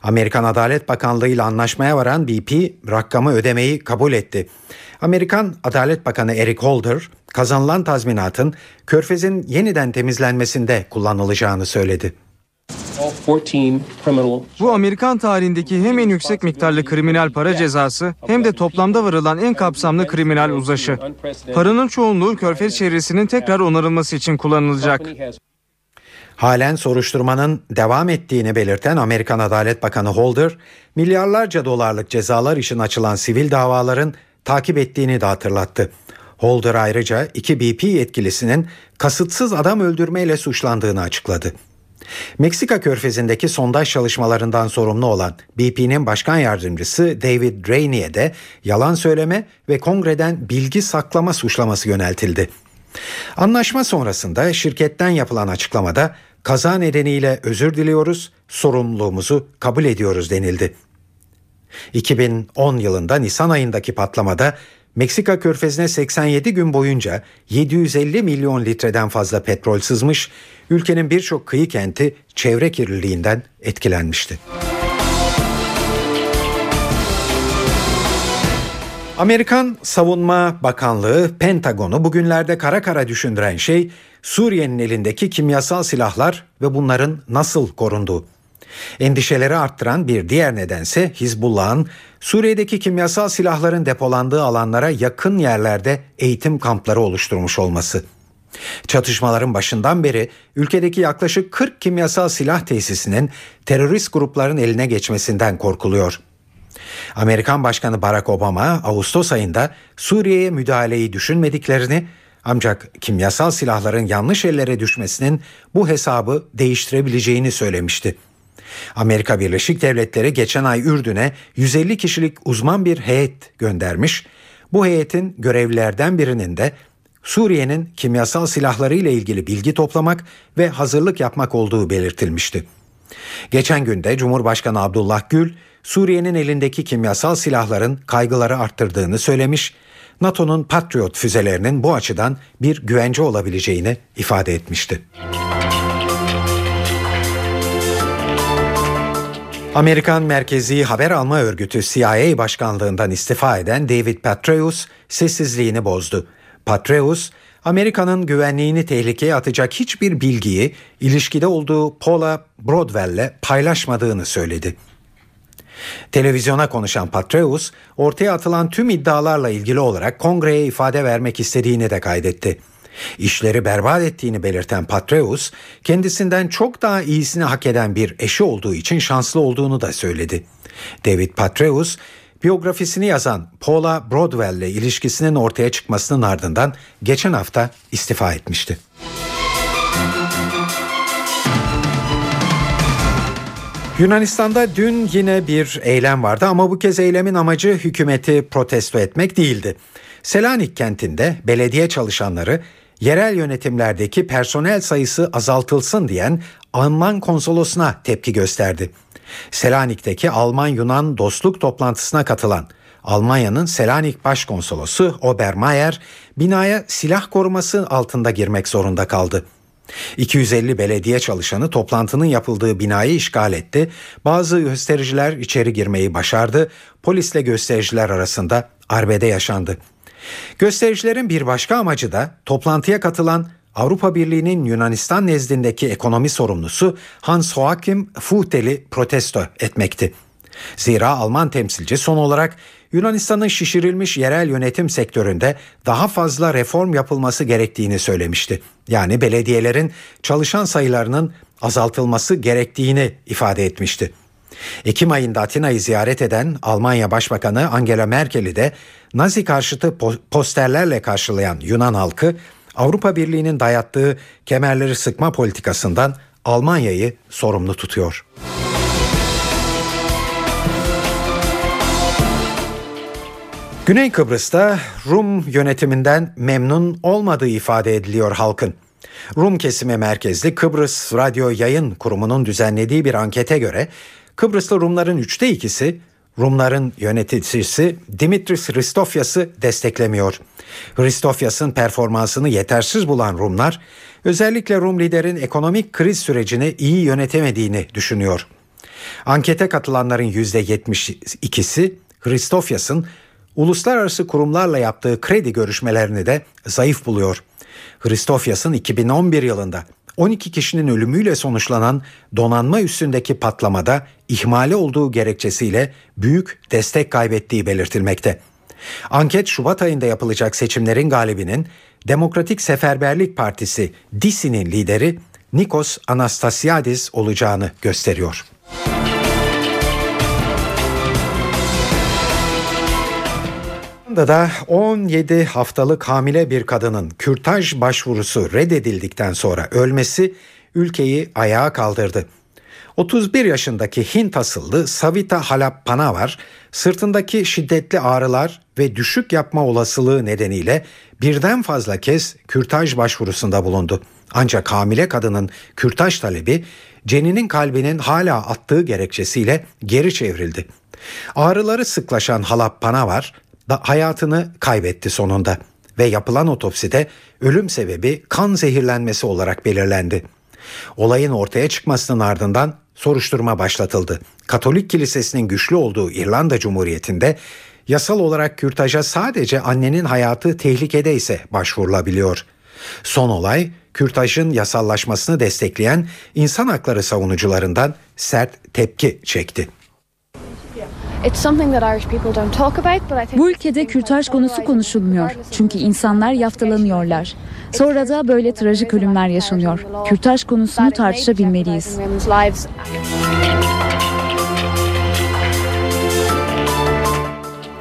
Amerikan Adalet Bakanlığı ile anlaşmaya varan BP rakamı ödemeyi kabul etti. Amerikan Adalet Bakanı Eric Holder kazanılan tazminatın körfezin yeniden temizlenmesinde kullanılacağını söyledi. Bu Amerikan tarihindeki hem en yüksek miktarlı kriminal para cezası hem de toplamda varılan en kapsamlı kriminal uzaşı. Paranın çoğunluğu Körfez çevresinin tekrar onarılması için kullanılacak. Halen soruşturmanın devam ettiğini belirten Amerikan Adalet Bakanı Holder, milyarlarca dolarlık cezalar için açılan sivil davaların takip ettiğini de hatırlattı. Holder ayrıca iki BP yetkilisinin kasıtsız adam öldürmeyle suçlandığını açıkladı. Meksika körfezindeki sondaj çalışmalarından sorumlu olan BP'nin başkan yardımcısı David Rainey'e de yalan söyleme ve kongreden bilgi saklama suçlaması yöneltildi. Anlaşma sonrasında şirketten yapılan açıklamada kaza nedeniyle özür diliyoruz, sorumluluğumuzu kabul ediyoruz denildi. 2010 yılında Nisan ayındaki patlamada Meksika körfezine 87 gün boyunca 750 milyon litreden fazla petrol sızmış, ülkenin birçok kıyı kenti çevre kirliliğinden etkilenmişti. Amerikan Savunma Bakanlığı Pentagon'u bugünlerde kara kara düşündüren şey Suriye'nin elindeki kimyasal silahlar ve bunların nasıl korunduğu. Endişeleri arttıran bir diğer nedense Hizbullah'ın Suriye'deki kimyasal silahların depolandığı alanlara yakın yerlerde eğitim kampları oluşturmuş olması. Çatışmaların başından beri ülkedeki yaklaşık 40 kimyasal silah tesisinin terörist grupların eline geçmesinden korkuluyor. Amerikan Başkanı Barack Obama Ağustos ayında Suriye'ye müdahaleyi düşünmediklerini ancak kimyasal silahların yanlış ellere düşmesinin bu hesabı değiştirebileceğini söylemişti. Amerika Birleşik Devletleri geçen ay Ürdün'e 150 kişilik uzman bir heyet göndermiş. Bu heyetin görevlilerden birinin de Suriye'nin kimyasal silahları ile ilgili bilgi toplamak ve hazırlık yapmak olduğu belirtilmişti. Geçen günde Cumhurbaşkanı Abdullah Gül, Suriye'nin elindeki kimyasal silahların kaygıları arttırdığını söylemiş, NATO'nun Patriot füzelerinin bu açıdan bir güvence olabileceğini ifade etmişti. Amerikan Merkezi Haber Alma Örgütü CIA Başkanlığından istifa eden David Petraeus sessizliğini bozdu. Petraeus, Amerika'nın güvenliğini tehlikeye atacak hiçbir bilgiyi ilişkide olduğu Paula Broadwell'le paylaşmadığını söyledi. Televizyona konuşan Patreus, ortaya atılan tüm iddialarla ilgili olarak kongreye ifade vermek istediğini de kaydetti. İşleri berbat ettiğini belirten Patreus, kendisinden çok daha iyisini hak eden bir eşi olduğu için şanslı olduğunu da söyledi. David Patreus, biyografisini yazan Paula Broadwell ile ilişkisinin ortaya çıkmasının ardından geçen hafta istifa etmişti. Yunanistan'da dün yine bir eylem vardı ama bu kez eylemin amacı hükümeti protesto etmek değildi. Selanik kentinde belediye çalışanları yerel yönetimlerdeki personel sayısı azaltılsın diyen Alman konsolosuna tepki gösterdi. Selanik'teki Alman-Yunan dostluk toplantısına katılan Almanya'nın Selanik Başkonsolosu Obermayer binaya silah koruması altında girmek zorunda kaldı. 250 belediye çalışanı toplantının yapıldığı binayı işgal etti. Bazı göstericiler içeri girmeyi başardı. Polisle göstericiler arasında arbede yaşandı. Göstericilerin bir başka amacı da toplantıya katılan Avrupa Birliği'nin Yunanistan nezdindeki ekonomi sorumlusu Hans Joachim Fuchtel'i protesto etmekti. Zira Alman temsilci son olarak Yunanistan'ın şişirilmiş yerel yönetim sektöründe daha fazla reform yapılması gerektiğini söylemişti. Yani belediyelerin çalışan sayılarının azaltılması gerektiğini ifade etmişti. Ekim ayında Atina'yı ziyaret eden Almanya Başbakanı Angela Merkel'i de Nazi karşıtı posterlerle karşılayan Yunan halkı Avrupa Birliği'nin dayattığı kemerleri sıkma politikasından Almanya'yı sorumlu tutuyor. Güney Kıbrıs'ta Rum yönetiminden memnun olmadığı ifade ediliyor halkın. Rum kesimi merkezli Kıbrıs Radyo Yayın Kurumu'nun düzenlediği bir ankete göre Kıbrıslı Rumların üçte ikisi Rumların yöneticisi Dimitris Hristofyas'ı desteklemiyor. Hristofyas'ın performansını yetersiz bulan Rumlar özellikle Rum liderin ekonomik kriz sürecini iyi yönetemediğini düşünüyor. Ankete katılanların %72'si Hristofyas'ın uluslararası kurumlarla yaptığı kredi görüşmelerini de zayıf buluyor. Hristofyas'ın 2011 yılında 12 kişinin ölümüyle sonuçlanan donanma üstündeki patlamada ihmali olduğu gerekçesiyle büyük destek kaybettiği belirtilmekte. Anket Şubat ayında yapılacak seçimlerin galibinin Demokratik Seferberlik Partisi DISI'nin lideri Nikos Anastasiadis olacağını gösteriyor. Da 17 haftalık hamile bir kadının kürtaj başvurusu reddedildikten sonra ölmesi ülkeyi ayağa kaldırdı. 31 yaşındaki Hint asıllı Savita Halappanavar sırtındaki şiddetli ağrılar ve düşük yapma olasılığı nedeniyle birden fazla kez kürtaj başvurusunda bulundu. Ancak hamile kadının kürtaj talebi Ceninin kalbinin hala attığı gerekçesiyle geri çevrildi. Ağrıları sıklaşan Halappanavar da hayatını kaybetti sonunda ve yapılan otopside ölüm sebebi kan zehirlenmesi olarak belirlendi. Olayın ortaya çıkmasının ardından soruşturma başlatıldı. Katolik Kilisesi'nin güçlü olduğu İrlanda Cumhuriyeti'nde yasal olarak kürtaja sadece annenin hayatı tehlikede ise başvurulabiliyor. Son olay kürtajın yasallaşmasını destekleyen insan hakları savunucularından sert tepki çekti. Bu ülkede kürtaj konusu konuşulmuyor. Çünkü insanlar yaftalanıyorlar. Sonra da böyle trajik ölümler yaşanıyor. Kürtaj konusunu tartışabilmeliyiz.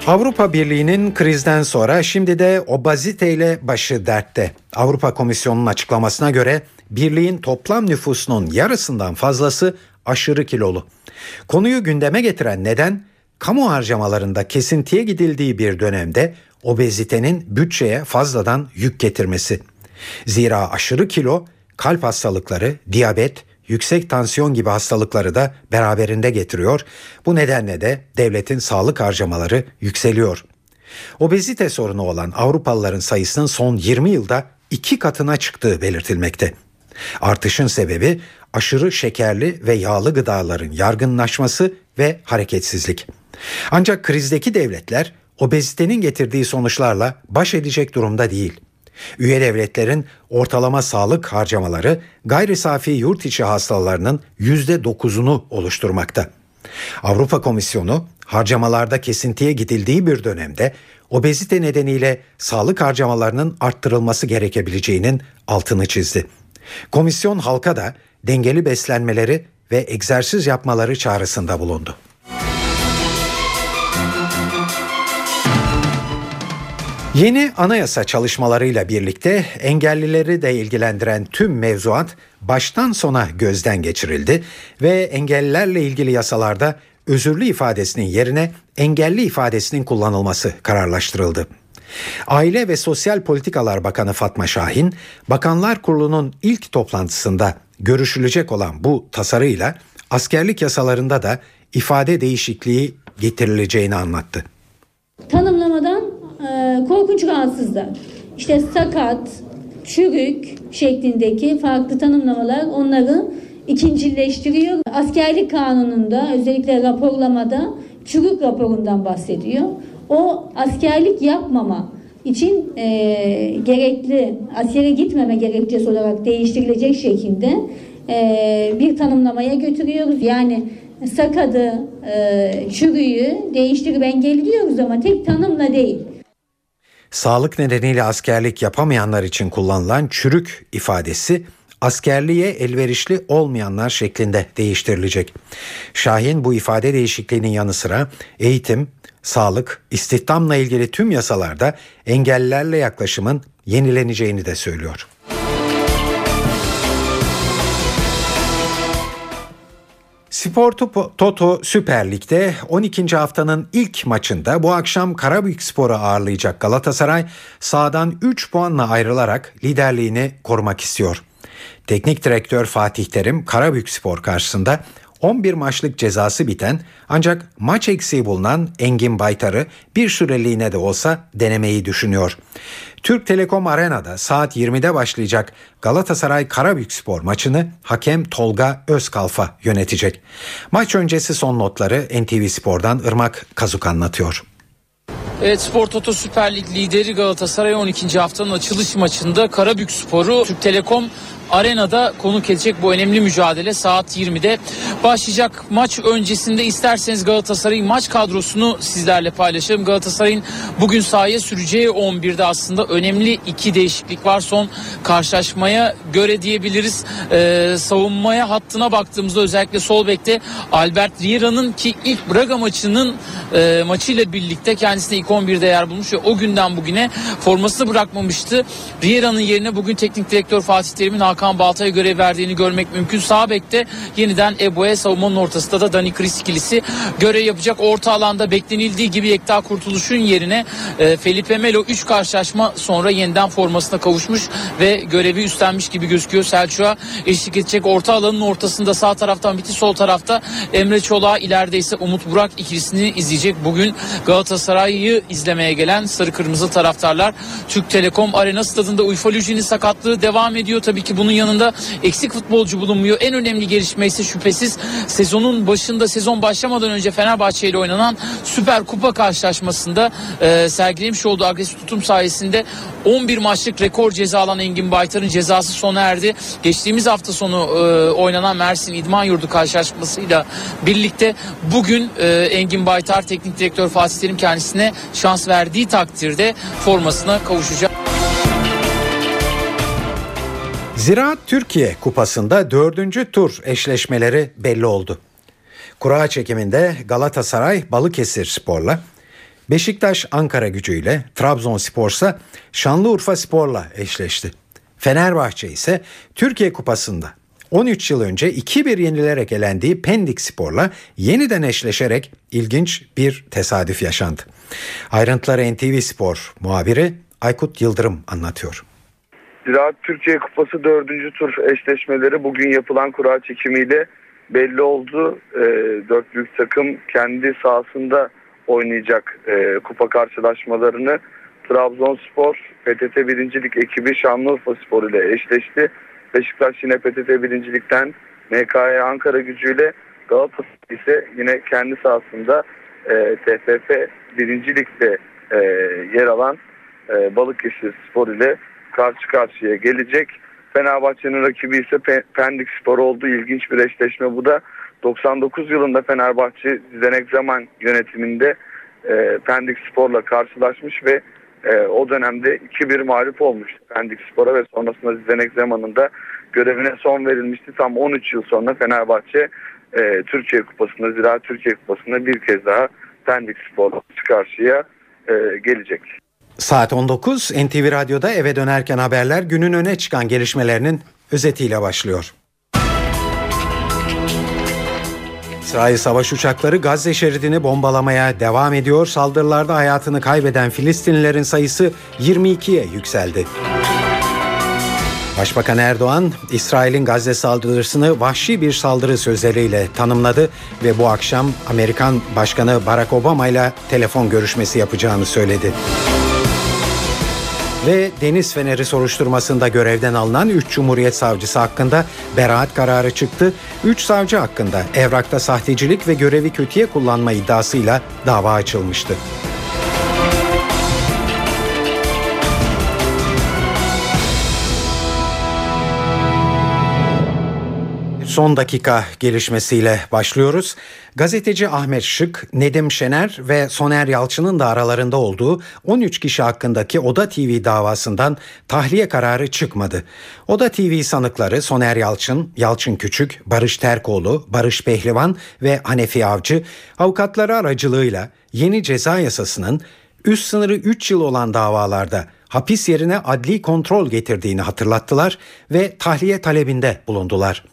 Avrupa Birliği'nin krizden sonra şimdi de obeziteyle başı dertte. Avrupa Komisyonu'nun açıklamasına göre birliğin toplam nüfusunun yarısından fazlası aşırı kilolu. Konuyu gündeme getiren neden kamu harcamalarında kesintiye gidildiği bir dönemde obezitenin bütçeye fazladan yük getirmesi. Zira aşırı kilo kalp hastalıkları, diyabet, yüksek tansiyon gibi hastalıkları da beraberinde getiriyor. Bu nedenle de devletin sağlık harcamaları yükseliyor. Obezite sorunu olan Avrupalıların sayısının son 20 yılda iki katına çıktığı belirtilmekte. Artışın sebebi aşırı şekerli ve yağlı gıdaların yargınlaşması ve hareketsizlik. Ancak krizdeki devletler obezitenin getirdiği sonuçlarla baş edecek durumda değil. Üye devletlerin ortalama sağlık harcamaları gayri safi yurt içi hastalarının %9'unu oluşturmakta. Avrupa Komisyonu harcamalarda kesintiye gidildiği bir dönemde obezite nedeniyle sağlık harcamalarının arttırılması gerekebileceğinin altını çizdi. Komisyon halka da dengeli beslenmeleri ve egzersiz yapmaları çağrısında bulundu. Yeni anayasa çalışmalarıyla birlikte engellileri de ilgilendiren tüm mevzuat baştan sona gözden geçirildi ve engellilerle ilgili yasalarda özürlü ifadesinin yerine engelli ifadesinin kullanılması kararlaştırıldı. Aile ve Sosyal Politikalar Bakanı Fatma Şahin, Bakanlar Kurulu'nun ilk toplantısında görüşülecek olan bu tasarıyla askerlik yasalarında da ifade değişikliği getirileceğini anlattı. E, korkunç rahatsızlar. İşte sakat, çürük şeklindeki farklı tanımlamalar onları ikincileştiriyor. Askerlik kanununda özellikle raporlamada çürük raporundan bahsediyor. O askerlik yapmama için e, gerekli askere gitmeme gerekçesi olarak değiştirilecek şekilde e, bir tanımlamaya götürüyoruz. Yani sakadı, e, çürüyü değiştirip engelliyoruz ama tek tanımla değil. Sağlık nedeniyle askerlik yapamayanlar için kullanılan çürük ifadesi askerliğe elverişli olmayanlar şeklinde değiştirilecek. Şahin bu ifade değişikliğinin yanı sıra eğitim, sağlık, istihdamla ilgili tüm yasalarda engellilerle yaklaşımın yenileneceğini de söylüyor. Spor Toto Süper Lig'de 12. haftanın ilk maçında bu akşam Karabük Spor'u ağırlayacak Galatasaray sağdan 3 puanla ayrılarak liderliğini korumak istiyor. Teknik direktör Fatih Terim Karabük Spor karşısında 11 maçlık cezası biten ancak maç eksiği bulunan Engin Baytar'ı bir süreliğine de olsa denemeyi düşünüyor. Türk Telekom Arena'da saat 20'de başlayacak Galatasaray Karabükspor maçını hakem Tolga Özkalfa yönetecek. Maç öncesi son notları NTV Spor'dan Irmak Kazuk anlatıyor. Evet Spor Toto Süper Lig lideri Galatasaray 12. haftanın açılış maçında Karabük Sporu Türk Telekom Arena'da konuk edecek bu önemli mücadele saat 20'de başlayacak. Maç öncesinde isterseniz Galatasaray'ın maç kadrosunu sizlerle paylaşalım. Galatasaray'ın bugün sahaya süreceği 11'de aslında önemli iki değişiklik var. Son karşılaşmaya göre diyebiliriz. Ee, savunmaya hattına baktığımızda özellikle sol bekte Albert Riera'nın ki ilk Braga maçının e, maçıyla birlikte kendisine ilk 11'de yer bulmuş ve o günden bugüne formasını bırakmamıştı. Riera'nın yerine bugün teknik direktör Fatih Terim'in Hakan Balta'ya görev verdiğini görmek mümkün. Sağ bekte yeniden Ebo'ya savunmanın ortasında da Dani Chris ikilisi görev yapacak. Orta alanda beklenildiği gibi Yekta Kurtuluş'un yerine e, Felipe Melo 3 karşılaşma sonra yeniden formasına kavuşmuş ve görevi üstlenmiş gibi gözüküyor. Selçuk'a eşlik edecek orta alanın ortasında sağ taraftan biti sol tarafta Emre Çolak ileride ise Umut Burak ikilisini izleyecek. Bugün Galatasaray'ı izlemeye gelen sarı kırmızı taraftarlar Türk Telekom Arena stadında Uyfa Lüji'nin sakatlığı devam ediyor. Tabii ki bunun yanında eksik futbolcu bulunmuyor. En önemli gelişme ise şüphesiz sezonun başında sezon başlamadan önce Fenerbahçe ile oynanan Süper Kupa karşılaşmasında e, sergilemiş olduğu agresif tutum sayesinde 11 maçlık rekor ceza alan Engin Baytar'ın cezası sona erdi. Geçtiğimiz hafta sonu e, oynanan Mersin İdman Yurdu karşılaşmasıyla birlikte bugün e, Engin Baytar teknik direktör Fatih Terim kendisine şans verdiği takdirde formasına kavuşacak. Ziraat Türkiye Kupası'nda dördüncü tur eşleşmeleri belli oldu. Kura çekiminde Galatasaray Balıkesir Spor'la, Beşiktaş Ankara gücüyle, Trabzonspor ise Şanlıurfa Spor'la eşleşti. Fenerbahçe ise Türkiye Kupası'nda 13 yıl önce 2-1 yenilerek elendiği Pendik Spor'la yeniden eşleşerek ilginç bir tesadüf yaşandı. Ayrıntıları NTV Spor muhabiri Aykut Yıldırım anlatıyor. Ziraat Türkiye Kupası 4. tur eşleşmeleri bugün yapılan kura çekimiyle belli oldu. E, dört büyük takım kendi sahasında oynayacak e, kupa karşılaşmalarını Trabzonspor PTT birincilik ekibi Şanlıurfa Spor ile eşleşti. Beşiktaş yine PTT birincilikten MKE Ankara gücüyle Galatasaray ise yine kendi sahasında e, TFF birincilikte e, yer alan e, Balıkesir Spor ile karşı karşıya gelecek. Fenerbahçe'nin rakibi ise Pendik Spor oldu. İlginç bir eşleşme bu da. 99 yılında Fenerbahçe Zenek Zaman yönetiminde e, Pendik Spor'la karşılaşmış ve e, o dönemde 2-1 mağlup olmuştu Pendik Spor'a ve sonrasında Zenek Zaman'ın da görevine son verilmişti. Tam 13 yıl sonra Fenerbahçe e, Türkiye Kupası'nda, Ziraat Türkiye Kupası'nda bir kez daha Pendik Spor'la karşıya e, gelecek. Saat 19 NTV Radyo'da eve dönerken haberler günün öne çıkan gelişmelerinin özetiyle başlıyor. İsrail savaş uçakları Gazze şeridini bombalamaya devam ediyor. Saldırılarda hayatını kaybeden Filistinlilerin sayısı 22'ye yükseldi. Başbakan Erdoğan, İsrail'in Gazze saldırısını vahşi bir saldırı sözleriyle tanımladı ve bu akşam Amerikan Başkanı Barack Obama ile telefon görüşmesi yapacağını söyledi. Ve Deniz Feneri soruşturmasında görevden alınan 3 Cumhuriyet Savcısı hakkında beraat kararı çıktı. 3 savcı hakkında evrakta sahtecilik ve görevi kötüye kullanma iddiasıyla dava açılmıştı. Son dakika gelişmesiyle başlıyoruz. Gazeteci Ahmet Şık, Nedim Şener ve Soner Yalçın'ın da aralarında olduğu 13 kişi hakkındaki Oda TV davasından tahliye kararı çıkmadı. Oda TV sanıkları Soner Yalçın, Yalçın Küçük, Barış Terkoğlu, Barış Pehlivan ve Hanefi Avcı avukatları aracılığıyla yeni ceza yasasının üst sınırı 3 yıl olan davalarda hapis yerine adli kontrol getirdiğini hatırlattılar ve tahliye talebinde bulundular.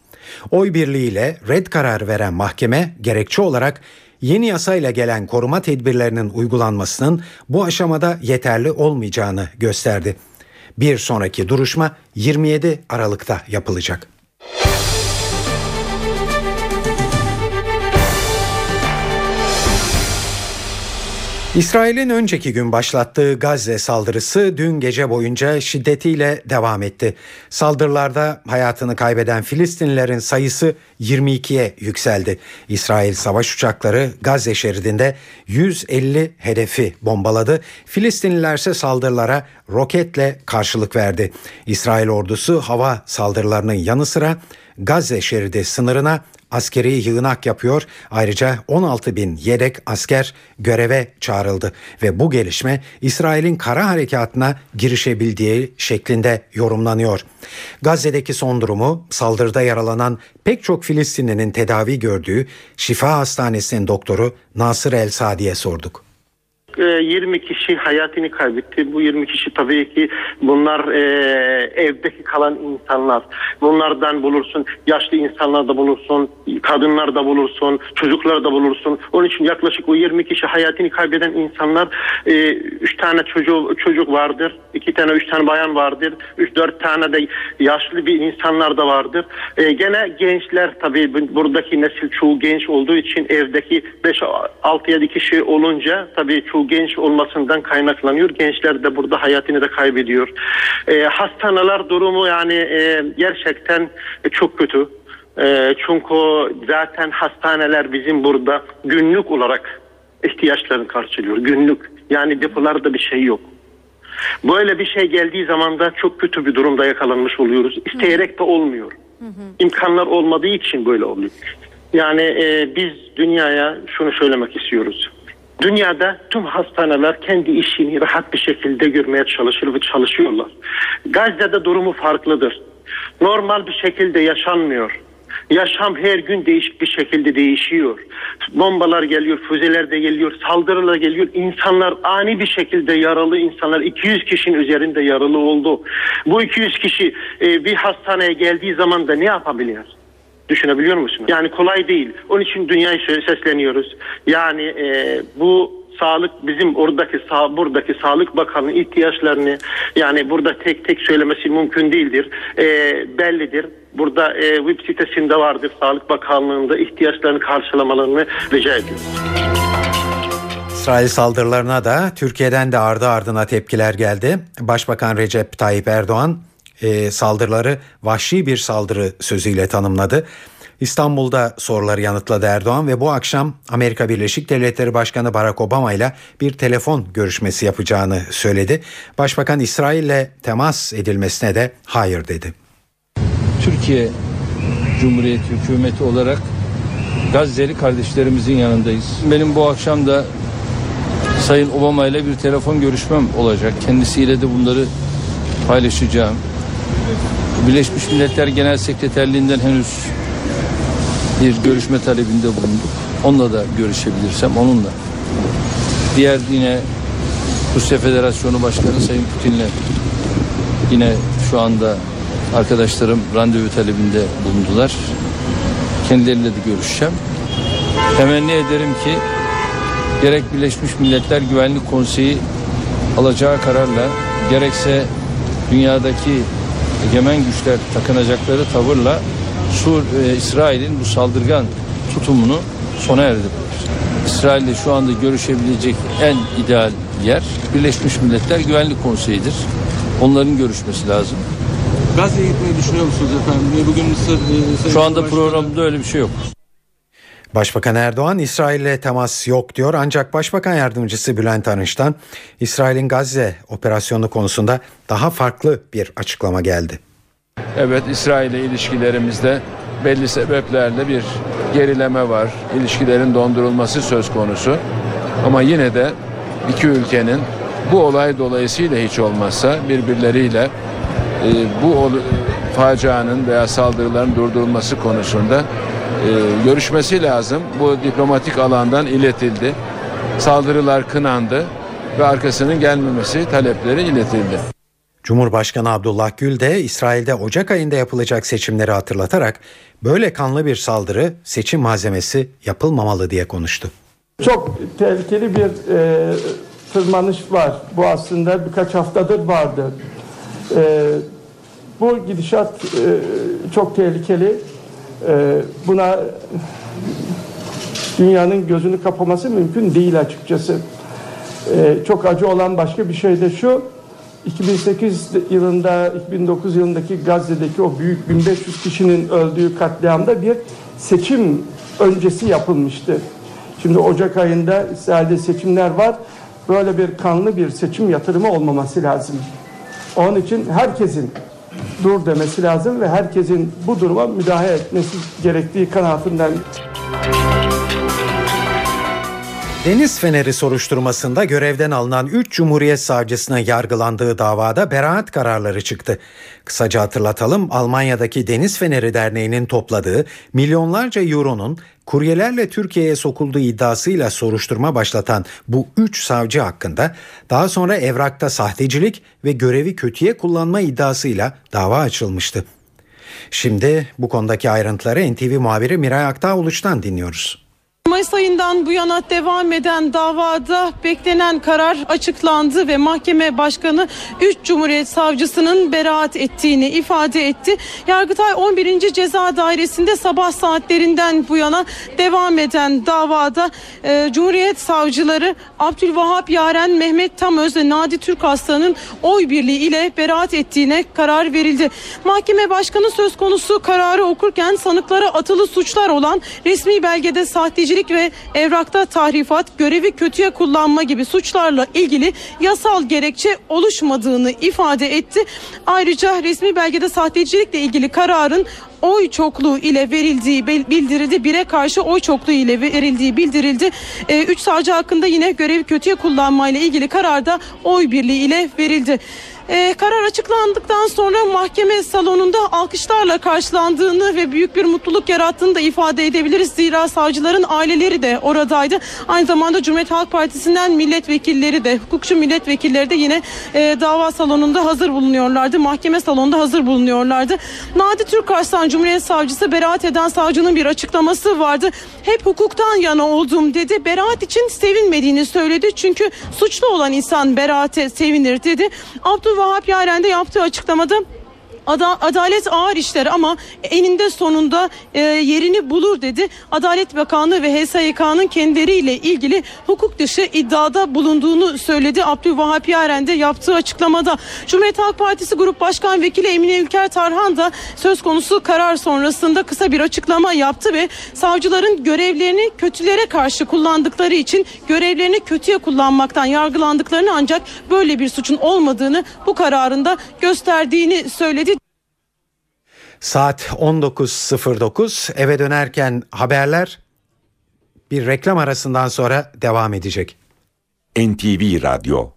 Oy birliğiyle red kararı veren mahkeme gerekçe olarak yeni yasayla gelen koruma tedbirlerinin uygulanmasının bu aşamada yeterli olmayacağını gösterdi. Bir sonraki duruşma 27 Aralık'ta yapılacak. İsrail'in önceki gün başlattığı Gazze saldırısı dün gece boyunca şiddetiyle devam etti. Saldırılarda hayatını kaybeden Filistinlilerin sayısı 22'ye yükseldi. İsrail savaş uçakları Gazze şeridinde 150 hedefi bombaladı. Filistinliler ise saldırılara roketle karşılık verdi. İsrail ordusu hava saldırılarının yanı sıra Gazze şeridi sınırına askeri yığınak yapıyor. Ayrıca 16 bin yedek asker göreve çağrıldı ve bu gelişme İsrail'in kara harekatına girişebildiği şeklinde yorumlanıyor. Gazze'deki son durumu saldırıda yaralanan pek çok Filistinlinin tedavi gördüğü Şifa Hastanesi'nin doktoru Nasır El Sadi'ye sorduk. 20 kişi hayatını kaybetti. Bu 20 kişi tabii ki bunlar e, evdeki kalan insanlar. Bunlardan bulursun yaşlı insanlar da bulursun, kadınlar da bulursun, çocuklar da bulursun. Onun için yaklaşık o 20 kişi hayatını kaybeden insanlar 3 e, tane çocuk çocuk vardır, 2 tane 3 tane bayan vardır, 3 4 tane de yaşlı bir insanlar da vardır. E, gene gençler tabii buradaki nesil çoğu genç olduğu için evdeki 5 6 7 kişi olunca tabii çoğu genç olmasından kaynaklanıyor. Gençler de burada hayatını da kaybediyor. E, hastaneler durumu yani e, gerçekten çok kötü. E, çünkü zaten hastaneler bizim burada günlük olarak ihtiyaçlarını karşılıyor. Günlük. Yani depolarda bir şey yok. Böyle bir şey geldiği zaman da çok kötü bir durumda yakalanmış oluyoruz. İsteyerek de olmuyor. İmkanlar olmadığı için böyle oluyor. Yani e, biz dünyaya şunu söylemek istiyoruz. Dünyada tüm hastaneler kendi işini rahat bir şekilde görmeye çalışır ve çalışıyorlar. Gazze'de durumu farklıdır. Normal bir şekilde yaşanmıyor. Yaşam her gün değişik bir şekilde değişiyor. Bombalar geliyor, füzeler de geliyor, saldırılar geliyor. İnsanlar ani bir şekilde yaralı insanlar 200 kişinin üzerinde yaralı oldu. Bu 200 kişi e, bir hastaneye geldiği zaman da ne yapabilir? Düşünebiliyor musunuz? Yani kolay değil. Onun için dünyaya sesleniyoruz. Yani e, bu sağlık bizim oradaki sağ, buradaki sağlık bakanının ihtiyaçlarını yani burada tek tek söylemesi mümkün değildir. E, bellidir. Burada e, web sitesinde vardır Sağlık Bakanlığı'nda ihtiyaçlarını karşılamalarını rica ediyoruz. İsrail saldırılarına da Türkiye'den de ardı ardına tepkiler geldi. Başbakan Recep Tayyip Erdoğan e, saldırıları vahşi bir saldırı sözüyle tanımladı. İstanbul'da soruları yanıtladı Erdoğan ve bu akşam Amerika Birleşik Devletleri Başkanı Barack Obama ile bir telefon görüşmesi yapacağını söyledi. Başbakan İsrail ile temas edilmesine de hayır dedi. Türkiye Cumhuriyeti hükümeti olarak Gazze'li kardeşlerimizin yanındayız. Benim bu akşam da Sayın Obama ile bir telefon görüşmem olacak. Kendisiyle de bunları paylaşacağım. Birleşmiş Milletler Genel Sekreterliğinden henüz bir görüşme talebinde bulunduk. Onunla da görüşebilirsem onunla. Diğer yine Rusya Federasyonu Başkanı Sayın Putin'le yine şu anda arkadaşlarım randevu talebinde bulundular. Kendileriyle de görüşeceğim. Temenni ederim ki gerek Birleşmiş Milletler Güvenlik Konseyi alacağı kararla gerekse dünyadaki egemen güçler takınacakları tavırla Sur, e, İsrail'in bu saldırgan tutumunu sona erdirir. İsrail'de şu anda görüşebilecek en ideal yer Birleşmiş Milletler Güvenlik Konseyi'dir. Onların görüşmesi lazım. Gazze'ye gitmeyi düşünüyor musunuz efendim? Bugün Mısır... E, şu anda programda öyle bir şey yok. Başbakan Erdoğan İsrail'le temas yok diyor ancak Başbakan Yardımcısı Bülent Arınç'tan İsrail'in Gazze operasyonu konusunda daha farklı bir açıklama geldi. Evet İsrail ile ilişkilerimizde belli sebeplerle bir gerileme var. İlişkilerin dondurulması söz konusu. Ama yine de iki ülkenin bu olay dolayısıyla hiç olmazsa birbirleriyle e, bu facianın veya saldırıların durdurulması konusunda görüşmesi lazım. Bu diplomatik alandan iletildi. Saldırılar kınandı ve arkasının gelmemesi talepleri iletildi. Cumhurbaşkanı Abdullah Gül de İsrail'de Ocak ayında yapılacak seçimleri hatırlatarak böyle kanlı bir saldırı seçim malzemesi yapılmamalı diye konuştu. Çok tehlikeli bir e, tırmanış var. Bu aslında birkaç haftadır vardı. E, bu gidişat e, çok tehlikeli. E, buna dünyanın gözünü kapaması mümkün değil açıkçası. E, çok acı olan başka bir şey de şu. 2008 yılında, 2009 yılındaki Gazze'deki o büyük 1500 kişinin öldüğü katliamda bir seçim öncesi yapılmıştı. Şimdi Ocak ayında İsrail'de seçimler var. Böyle bir kanlı bir seçim yatırımı olmaması lazım. Onun için herkesin dur demesi lazım ve herkesin bu duruma müdahale etmesi gerektiği kanaatinden. Deniz Feneri soruşturmasında görevden alınan 3 Cumhuriyet Savcısının yargılandığı davada beraat kararları çıktı. Kısaca hatırlatalım Almanya'daki Deniz Feneri Derneği'nin topladığı milyonlarca euronun kuryelerle Türkiye'ye sokulduğu iddiasıyla soruşturma başlatan bu 3 savcı hakkında daha sonra evrakta sahtecilik ve görevi kötüye kullanma iddiasıyla dava açılmıştı. Şimdi bu konudaki ayrıntıları NTV muhabiri Miray Aktağ dinliyoruz. Mayıs ayından bu yana devam eden davada beklenen karar açıklandı ve mahkeme başkanı 3 Cumhuriyet Savcısının beraat ettiğini ifade etti. Yargıtay 11. Ceza Dairesi'nde sabah saatlerinden bu yana devam eden davada e, Cumhuriyet Savcıları Abdülvahap Yaren, Mehmet Tamöz ve Nadi Türk Aslan'ın oy birliği ile beraat ettiğine karar verildi. Mahkeme başkanı söz konusu kararı okurken sanıklara atılı suçlar olan resmi belgede sahtecilik ve evrakta tahrifat, görevi kötüye kullanma gibi suçlarla ilgili yasal gerekçe oluşmadığını ifade etti. Ayrıca resmi belgede sahtecilikle ilgili kararın oy çokluğu ile verildiği bildirildi. Bire karşı oy çokluğu ile verildiği bildirildi. Ee, üç savcı hakkında yine görevi kötüye kullanma ile ilgili kararda oy birliği ile verildi. Ee, karar açıklandıktan sonra mahkeme salonunda alkışlarla karşılandığını ve büyük bir mutluluk yarattığını da ifade edebiliriz. Zira savcıların aileleri de oradaydı. Aynı zamanda Cumhuriyet Halk Partisi'nden milletvekilleri de, hukukçu milletvekilleri de yine e, dava salonunda hazır bulunuyorlardı. Mahkeme salonunda hazır bulunuyorlardı. Nadi Türk Arslan Cumhuriyet Savcısı beraat eden savcının bir açıklaması vardı. Hep hukuktan yana oldum dedi. Beraat için sevinmediğini söyledi. Çünkü suçlu olan insan beraate sevinir dedi. Abdülvahap Yaren de yaptığı açıklamada Ada, adalet ağır işler ama eninde sonunda e, yerini bulur dedi. Adalet Bakanlığı ve HSYK'nın kendileriyle ilgili hukuk dışı iddiada bulunduğunu söyledi. Abdülvahap Yaren de yaptığı açıklamada. Cumhuriyet Halk Partisi Grup Başkan Vekili Emine Ülker Tarhan da söz konusu karar sonrasında kısa bir açıklama yaptı ve savcıların görevlerini kötülere karşı kullandıkları için görevlerini kötüye kullanmaktan yargılandıklarını ancak böyle bir suçun olmadığını bu kararında gösterdiğini söyledi. Saat 19.09 eve dönerken haberler bir reklam arasından sonra devam edecek. NTV Radyo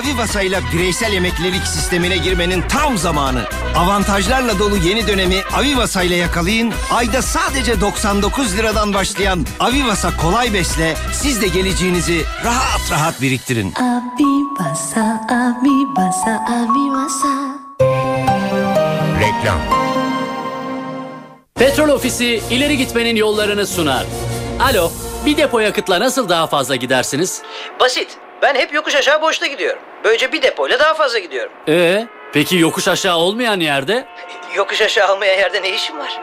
Şimdi Avivasa ile bireysel emeklilik sistemine girmenin tam zamanı. Avantajlarla dolu yeni dönemi Avivasa ile yakalayın. Ayda sadece 99 liradan başlayan Avivasa Kolay Besle siz de geleceğinizi rahat rahat biriktirin. Avivasa, Avivasa, Avivasa. Reklam Petrol Ofisi ileri gitmenin yollarını sunar. Alo, bir depo yakıtla nasıl daha fazla gidersiniz? Basit. Ben hep yokuş aşağı boşta gidiyorum. Böylece bir depoyla daha fazla gidiyorum. Ee, peki yokuş aşağı olmayan yerde? Yokuş aşağı olmayan yerde ne işim var?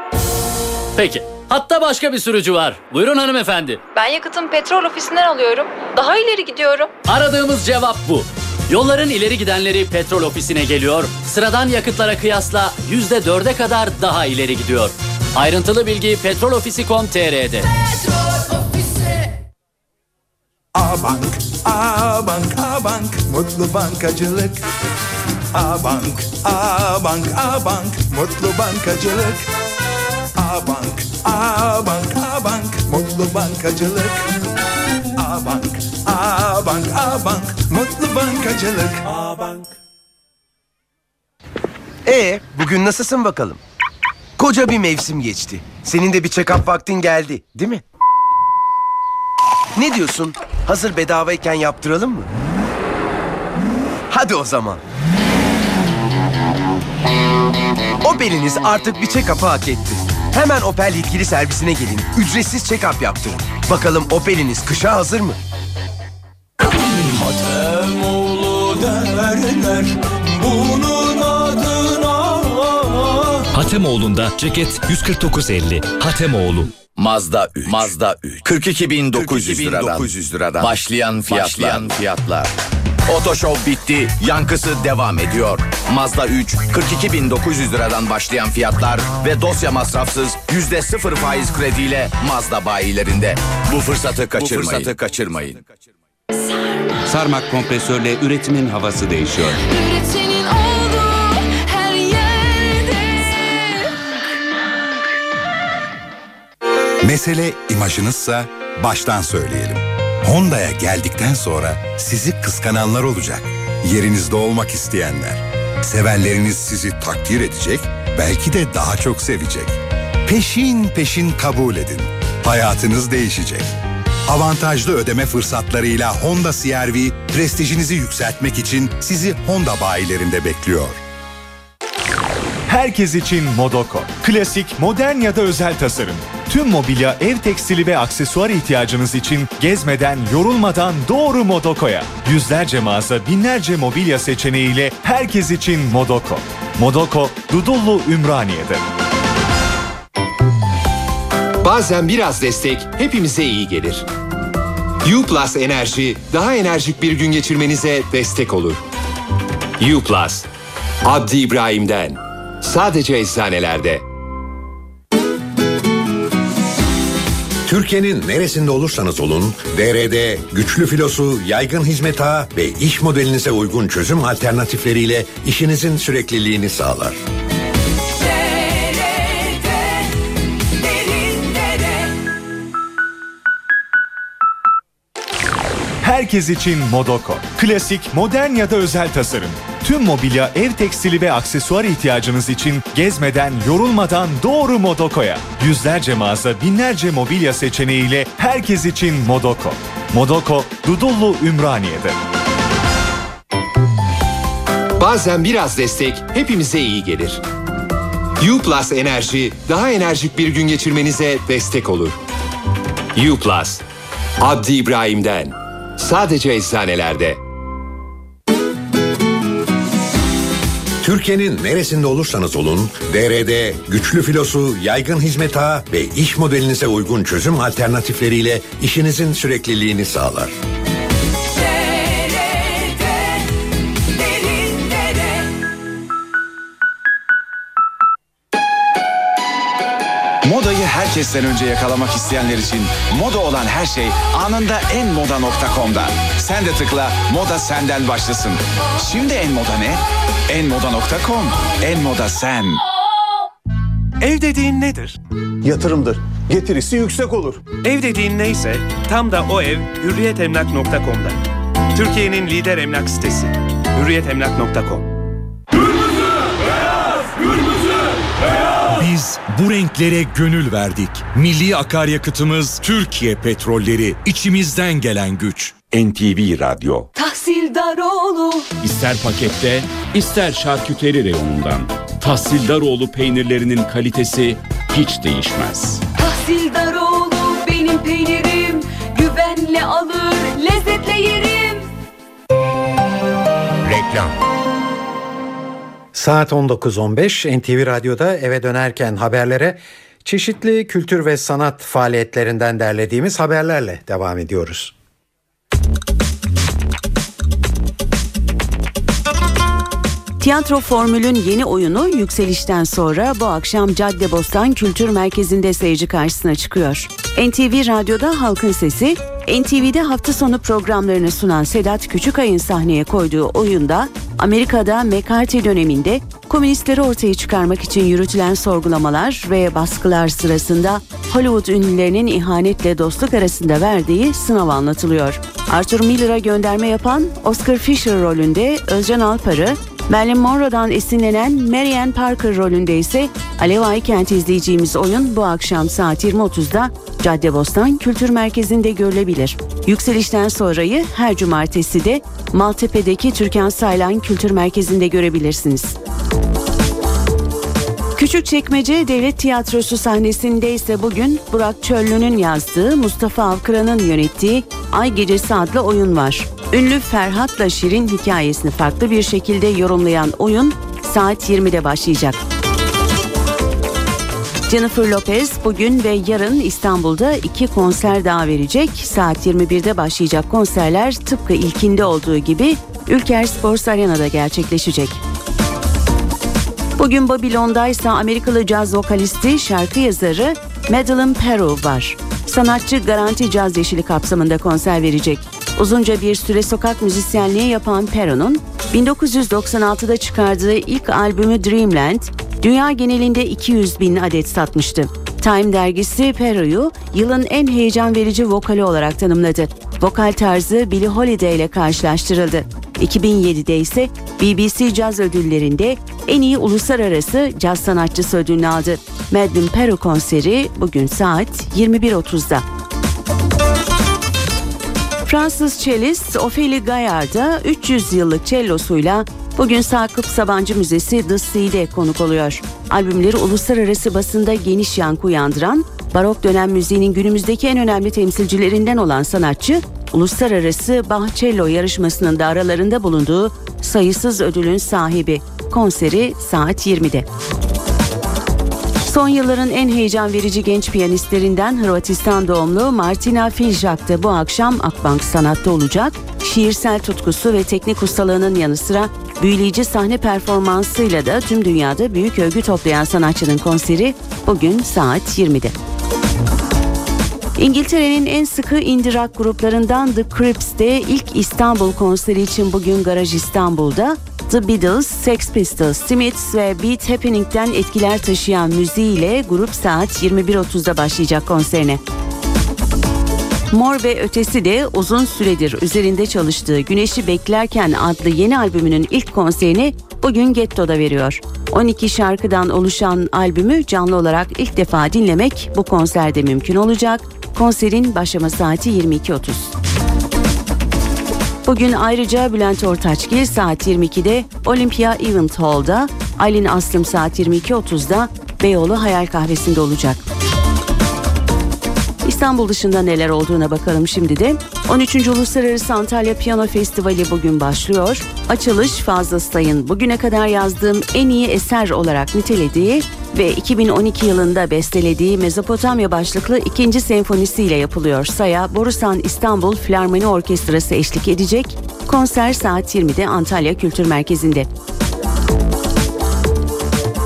Peki. Hatta başka bir sürücü var. Buyurun hanımefendi. Ben yakıtımı petrol ofisinden alıyorum. Daha ileri gidiyorum. Aradığımız cevap bu. Yolların ileri gidenleri petrol ofisine geliyor. Sıradan yakıtlara kıyasla %4'e kadar daha ileri gidiyor. Ayrıntılı bilgi petrolofisi.com.tr'de. Abank, Abank, Abank, mutlu bankacılık. Abank, Abank, Abank, mutlu bankacılık. Abank, Abank, Abank, mutlu bankacılık. Abank, Abank, Abank, mutlu bankacılık. Abank. Ee, bugün nasılsın bakalım? Koca bir mevsim geçti. Senin de bir check-up vaktin geldi, değil mi? Ne diyorsun? Hazır bedavayken yaptıralım mı? Hadi o zaman. Opel'iniz artık bir check-up'ı hak etti. Hemen Opel yetkili servisine gelin. Ücretsiz check-up yaptırın. Bakalım Opel'iniz kışa hazır mı? Hatemoğlu derler bunun adına. Hatemoğlu'nda ceket 149.50. Hatemoğlu. Mazda 3. Mazda 3. 42.900 liradan. 42.900 liradan. Başlayan fiyatlar. Başlayan fiyatlar. Otoşov bitti. Yankısı devam ediyor. Mazda 3 42.900 liradan başlayan fiyatlar ve dosya masrafsız yüzde sıfır faiz krediyle Mazda bayilerinde. Bu fırsatı kaçırmayın. Bu fırsatı kaçırmayın. Sarmak kompresörle üretimin havası değişiyor. Üretenin Mesele imajınızsa baştan söyleyelim. Honda'ya geldikten sonra sizi kıskananlar olacak. Yerinizde olmak isteyenler. Sevenleriniz sizi takdir edecek, belki de daha çok sevecek. Peşin peşin kabul edin. Hayatınız değişecek. Avantajlı ödeme fırsatlarıyla Honda CR-V prestijinizi yükseltmek için sizi Honda bayilerinde bekliyor. Herkes için Modoko. Klasik, modern ya da özel tasarım. Tüm mobilya, ev tekstili ve aksesuar ihtiyacınız için gezmeden, yorulmadan doğru Modoko'ya. Yüzlerce mağaza, binlerce mobilya seçeneğiyle herkes için Modoko. Modoko, Dudullu Ümraniye'de. Bazen biraz destek hepimize iyi gelir. U Plus Enerji daha enerjik bir gün geçirmenize destek olur. U Plus, Abdi İbrahim'den. Sadece eczanelerde. Türkiye'nin neresinde olursanız olun, DRD güçlü filosu, yaygın hizmet ağı ve iş modelinize uygun çözüm alternatifleriyle işinizin sürekliliğini sağlar. Herkes için Modoko. Klasik, modern ya da özel tasarım. Tüm mobilya, ev tekstili ve aksesuar ihtiyacınız için gezmeden, yorulmadan doğru Modoko'ya. Yüzlerce mağaza, binlerce mobilya seçeneğiyle herkes için Modoko. Modoko, Dudullu Ümraniye'de. Bazen biraz destek hepimize iyi gelir. U Plus Enerji daha enerjik bir gün geçirmenize destek olur. U Plus, Abdi İbrahim'den. Sadece eczanelerde. Türkiye'nin neresinde olursanız olun, DRD güçlü filosu, yaygın hizmet ağı ve iş modelinize uygun çözüm alternatifleriyle işinizin sürekliliğini sağlar. Herkesten önce yakalamak isteyenler için moda olan her şey anında enmoda.com'da. Sen de tıkla moda senden başlasın. Şimdi en moda ne? enmoda.com. En moda sen. Ev dediğin nedir? Yatırımdır. Getirisi yüksek olur. Ev dediğin neyse tam da o ev hürriyetemlak.com'da. Türkiye'nin lider emlak sitesi. hürriyetemlak.com Biz bu renklere gönül verdik. Milli akaryakıtımız Türkiye Petrolleri. içimizden gelen güç. NTV Radyo Tahsildaroğlu. İster pakette, ister şarküteri reyonundan. Tahsildaroğlu peynirlerinin kalitesi hiç değişmez. Tahsildaroğlu benim peynirim. Güvenle alır, lezzetle yerim. Reklam Saat 19.15 NTV Radyo'da eve dönerken haberlere çeşitli kültür ve sanat faaliyetlerinden derlediğimiz haberlerle devam ediyoruz. Tiyatro Formül'ün yeni oyunu Yükseliş'ten sonra bu akşam Caddebostan Kültür Merkezi'nde seyirci karşısına çıkıyor. NTV Radyo'da Halkın Sesi NTV'de hafta sonu programlarını sunan Sedat Küçükay'ın sahneye koyduğu oyunda Amerika'da McCarthy döneminde komünistleri ortaya çıkarmak için yürütülen sorgulamalar ve baskılar sırasında Hollywood ünlülerinin ihanetle dostluk arasında verdiği sınav anlatılıyor. Arthur Miller'a gönderme yapan Oscar Fisher rolünde Özcan Alpar'ı, Marilyn Monroe'dan esinlenen Marianne Parker rolünde ise Alev Aykent izleyeceğimiz oyun bu akşam saat 20.30'da Caddebostan Kültür Merkezi'nde görülebilir. Yükselişten sonrayı her cumartesi de Maltepe'deki Türkan Saylan Kültür Merkezi'nde görebilirsiniz. Küçükçekmece Devlet Tiyatrosu sahnesinde ise bugün Burak Çöllü'nün yazdığı, Mustafa Avkıran'ın yönettiği Ay Gecesi adlı oyun var. Ünlü Ferhat'la Şirin hikayesini farklı bir şekilde yorumlayan oyun saat 20'de başlayacak. Jennifer Lopez bugün ve yarın İstanbul'da iki konser daha verecek. Saat 21'de başlayacak konserler tıpkı ilkinde olduğu gibi Ülker Sports Arena'da gerçekleşecek. Bugün Babilon'da ise Amerikalı caz vokalisti, şarkı yazarı Madeline Peru var. Sanatçı Garanti Caz Yeşili kapsamında konser verecek. Uzunca bir süre sokak müzisyenliği yapan Peru'nun 1996'da çıkardığı ilk albümü Dreamland, dünya genelinde 200 bin adet satmıştı. Time dergisi Peru'yu yılın en heyecan verici vokali olarak tanımladı. Vokal tarzı Billie Holiday ile karşılaştırıldı. 2007'de ise BBC Caz Ödülleri'nde en iyi uluslararası caz sanatçısı ödülünü aldı. Madeline Peru konseri bugün saat 21.30'da. Fransız cellist Ophélie Gaillard da 300 yıllık cellosuyla bugün Sakıp Sabancı Müzesi The Sea'de konuk oluyor. Albümleri uluslararası basında geniş yankı uyandıran, barok dönem müziğinin günümüzdeki en önemli temsilcilerinden olan sanatçı, uluslararası Bahçello yarışmasının da aralarında bulunduğu sayısız ödülün sahibi. Konseri saat 20'de. Son yılların en heyecan verici genç piyanistlerinden Hırvatistan doğumlu Martina Filjak da bu akşam Akbank Sanat'ta olacak. Şiirsel tutkusu ve teknik ustalığının yanı sıra büyüleyici sahne performansıyla da tüm dünyada büyük övgü toplayan sanatçının konseri bugün saat 20'de. İngiltere'nin en sıkı indie rock gruplarından The Crips ilk İstanbul konseri için bugün Garaj İstanbul'da The Beatles, Sex Pistols, Smiths ve Beat Happening'den etkiler taşıyan müziğiyle grup saat 21.30'da başlayacak konserine. Mor ve Ötesi de uzun süredir üzerinde çalıştığı Güneşi Beklerken adlı yeni albümünün ilk konserini bugün Getto'da veriyor. 12 şarkıdan oluşan albümü canlı olarak ilk defa dinlemek bu konserde mümkün olacak. Konserin başlama saati 22.30. Bugün ayrıca Bülent Ortaçgil saat 22'de Olympia Event Hall'da, Aylin Aslım saat 22.30'da Beyoğlu Hayal Kahvesi'nde olacak. İstanbul dışında neler olduğuna bakalım şimdi de. 13. Uluslararası Antalya Piyano Festivali bugün başlıyor. Açılış Fazıl Say'ın bugüne kadar yazdığım en iyi eser olarak nitelediği ve 2012 yılında bestelediği Mezopotamya başlıklı ikinci senfonisiyle yapılıyor. Saya Borusan İstanbul Filarmoni Orkestrası eşlik edecek. Konser saat 20'de Antalya Kültür Merkezi'nde.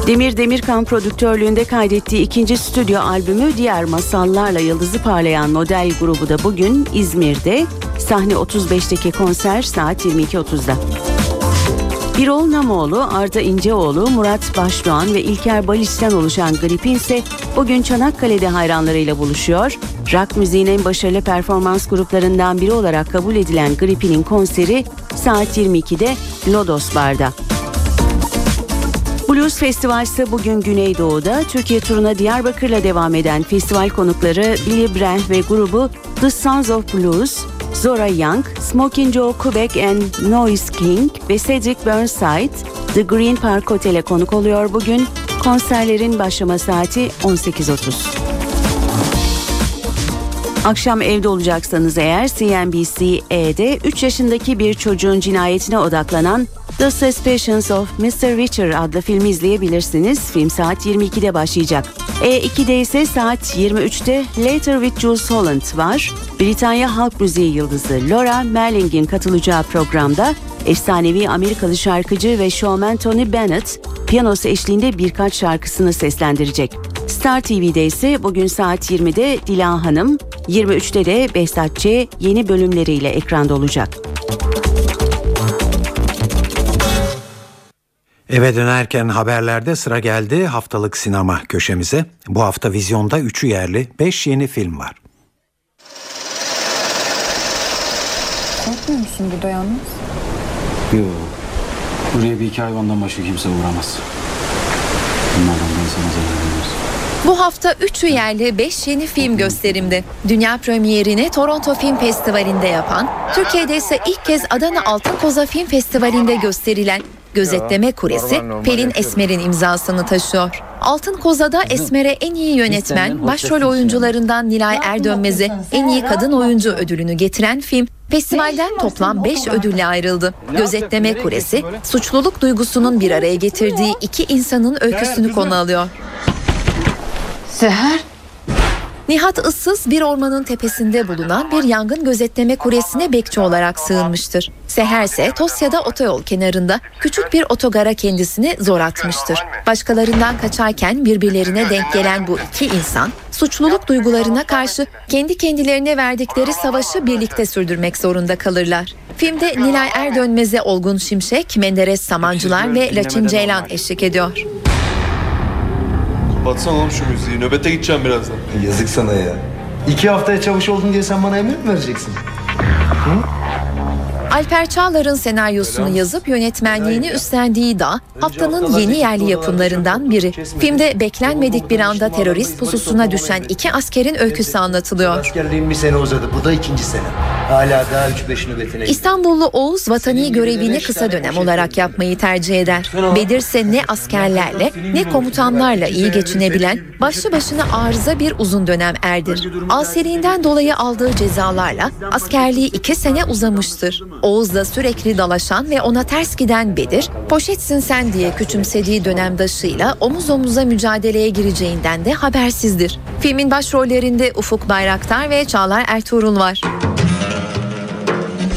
Demir Demirkan prodüktörlüğünde kaydettiği ikinci stüdyo albümü diğer masallarla yıldızı parlayan model grubu da bugün İzmir'de. Sahne 35'teki konser saat 22.30'da. Birol Namoğlu, Arda İnceoğlu, Murat Başdoğan ve İlker Baliç'ten oluşan Gripin ise bugün Çanakkale'de hayranlarıyla buluşuyor. Rock müziğin en başarılı performans gruplarından biri olarak kabul edilen Gripin'in konseri saat 22'de Lodos Bar'da. Blues Festival ise bugün Güneydoğu'da Türkiye turuna Diyarbakır'la devam eden festival konukları Billy Brand ve grubu The Sons of Blues, Zora Young, Smoking Joe Quebec and Noise King ve Cedric Burnside The Green Park Hotel'e konuk oluyor bugün. Konserlerin başlama saati 18.30. Akşam evde olacaksanız eğer CNBC-E'de 3 yaşındaki bir çocuğun cinayetine odaklanan The Suspicions of Mr. Witcher adlı filmi izleyebilirsiniz. Film saat 22'de başlayacak. E2'de ise saat 23'te Later with Jules Holland var. Britanya halk müziği yıldızı Laura Merling'in katılacağı programda efsanevi Amerikalı şarkıcı ve showman Tony Bennett piyanosu eşliğinde birkaç şarkısını seslendirecek. Star TV'de ise bugün saat 20'de Dila Hanım, 23'te de Behzat Ç. yeni bölümleriyle ekranda olacak. Eve dönerken haberlerde sıra geldi haftalık sinema köşemize. Bu hafta vizyonda 3'ü yerli 5 yeni film var. Korkmuyor musun burada yalnız? Yok. Buraya bir iki hayvandan başka kimse uğramaz. Bunlardan da insana zarar vermez. Bu hafta 3 yerli 5 yeni film gösterimde. Dünya premierini Toronto Film Festivali'nde yapan, Türkiye'de ise ilk kez Adana Altın Koza Film Festivali'nde gösterilen Gözetleme Kuresi Pelin Esmer'in imzasını taşıyor. Altın Koza'da Esmer'e en iyi yönetmen, başrol oyuncularından Nilay Erdönmez'e en iyi kadın oyuncu ödülünü getiren film Festivalden toplam 5 ödülle ayrıldı. Gözetleme Kuresi, suçluluk duygusunun bir araya getirdiği iki insanın öyküsünü konu alıyor. Seher? Nihat Issız bir ormanın tepesinde bulunan bir yangın gözetleme kulesine bekçi olarak sığınmıştır. Seher ise Tosya'da otoyol kenarında küçük bir otogara kendisini zor atmıştır. Başkalarından kaçarken birbirlerine denk gelen bu iki insan suçluluk duygularına karşı kendi kendilerine verdikleri savaşı birlikte sürdürmek zorunda kalırlar. Filmde Nilay Erdönmez'e Olgun Şimşek, Menderes Samancılar ve Laçin Ceylan eşlik ediyor. Batsana oğlum şu müziği. Nöbete gideceğim birazdan. Yazık sana ya. İki haftaya çavuş oldun diye sen bana emir mi vereceksin? Alper Çağlar'ın senaryosunu yazıp yönetmenliğini üstlendiği da haftanın yeni yerli yapımlarından biri. Filmde beklenmedik bir anda terörist pususuna düşen iki askerin öyküsü anlatılıyor. Askerliğim bir sene uzadı. Bu da ikinci sene. Hala daha üç beş nöbetine gidiyor. İstanbullu Oğuz vatani görevini kısa dönem olarak yapmayı tercih eder. Bedir ise ne askerlerle ne komutanlarla iyi geçinebilen başlı başına arıza bir uzun dönem erdir. Asiliğinden dolayı aldığı cezalarla askerliği iki sene uzamıştır. Oğuz'la sürekli dalaşan ve ona ters giden Bedir, poşetsin sen diye küçümsediği dönemdaşıyla omuz omuza mücadeleye gireceğinden de habersizdir. Filmin başrollerinde Ufuk Bayraktar ve Çağlar Ertuğrul var.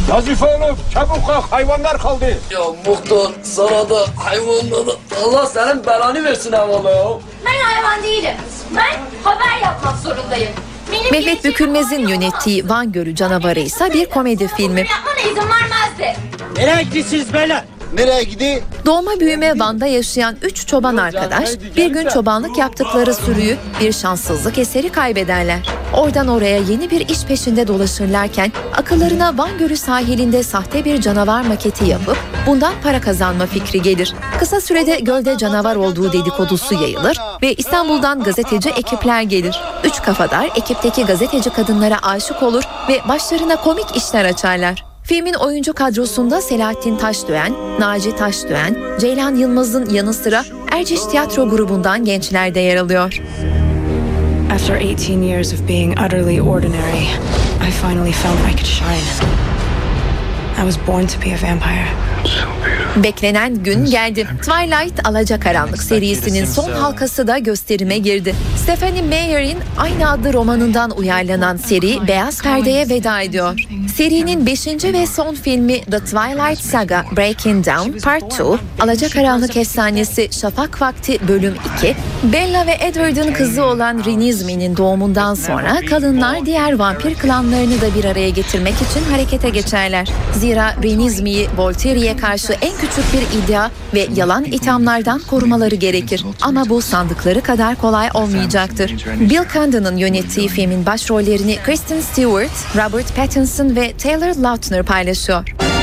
Nazife oğlum çabuk kalk hayvanlar kaldı. Ya muhtar sana da hayvanlara Allah senin belanı versin havalı ya. Ben hayvan değilim. Ben haber yapmak zorundayım. Benim Mehmet Bükülmez'in yönettiği Van Gölü Canavarı ise bir komedi filmi. yapmana izin vermezdi. Nereye gidiyorsunuz böyle? Nereye gidiyor? Doğma büyüme Van'da yaşayan üç çoban arkadaş bir gün çobanlık yaptıkları sürüyü bir şanssızlık eseri kaybederler. Oradan oraya yeni bir iş peşinde dolaşırlarken akıllarına Van Gölü sahilinde sahte bir canavar maketi yapıp bundan para kazanma fikri gelir. Kısa sürede gölde canavar olduğu dedikodusu yayılır ve İstanbul'dan gazeteci ekipler gelir. Üç kafadar ekipteki gazeteci kadınlara aşık olur ve başlarına komik işler açarlar. Filmin oyuncu kadrosunda Selahattin Taşdöğen, Naci Taşdöğen, Ceylan Yılmaz'ın yanı sıra Erciş Tiyatro grubundan gençler de yer alıyor. After 18 years of being utterly ordinary, I finally found I could shine. I was born to be a vampire. Beklenen gün geldi. Twilight Alacakaranlık serisinin son halkası da gösterime girdi. Stephanie Meyer'in aynı adlı romanından uyarlanan seri Beyaz Perde'ye veda ediyor. Serinin 5. ve son filmi The Twilight Saga Breaking Down Part 2, Alacakaranlık efsanesi Şafak Vakti bölüm 2, Bella ve Edward'ın kızı olan Renesmee'nin doğumundan sonra kadınlar diğer vampir klanlarını da bir araya getirmek için harekete geçerler. Zira Renesmee'yi Voltaire'ye karşı en küçük bir iddia ve yalan ithamlardan korumaları gerekir. Ama bu sandıkları kadar kolay olmayacaktır. Bill Condon'ın yönettiği filmin başrollerini Kristen Stewart, Robert Pattinson ve Taylor Lautner paylaşıyor.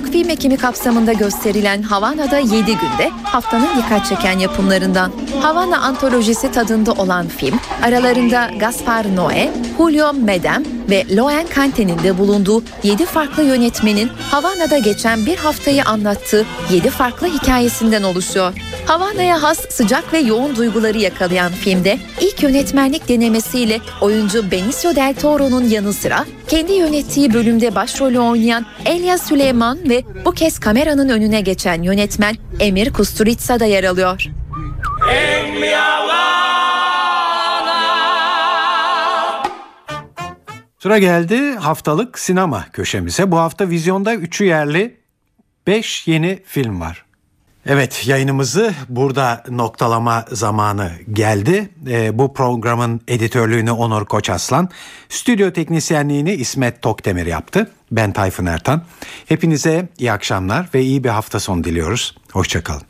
Olarak film ekimi kapsamında gösterilen Havana'da 7 günde haftanın dikkat çeken yapımlarından. Havana antolojisi tadında olan film, aralarında Gaspar Noé, Julio Medem ve Loen Cante'nin de bulunduğu 7 farklı yönetmenin Havana'da geçen bir haftayı anlattığı 7 farklı hikayesinden oluşuyor. Havana'ya has sıcak ve yoğun duyguları yakalayan filmde ilk yönetmenlik denemesiyle oyuncu Benicio del Toro'nun yanı sıra kendi yönettiği bölümde başrolü oynayan Elia Süleyman ve bu kez kameranın önüne geçen yönetmen Emir Kusturica da yer alıyor. Sıra geldi haftalık sinema köşemize. Bu hafta vizyonda üçü yerli 5 yeni film var. Evet yayınımızı burada noktalama zamanı geldi. Ee, bu programın editörlüğünü Onur Koçaslan, stüdyo teknisyenliğini İsmet Tokdemir yaptı. Ben Tayfun Ertan. Hepinize iyi akşamlar ve iyi bir hafta sonu diliyoruz. Hoşçakalın.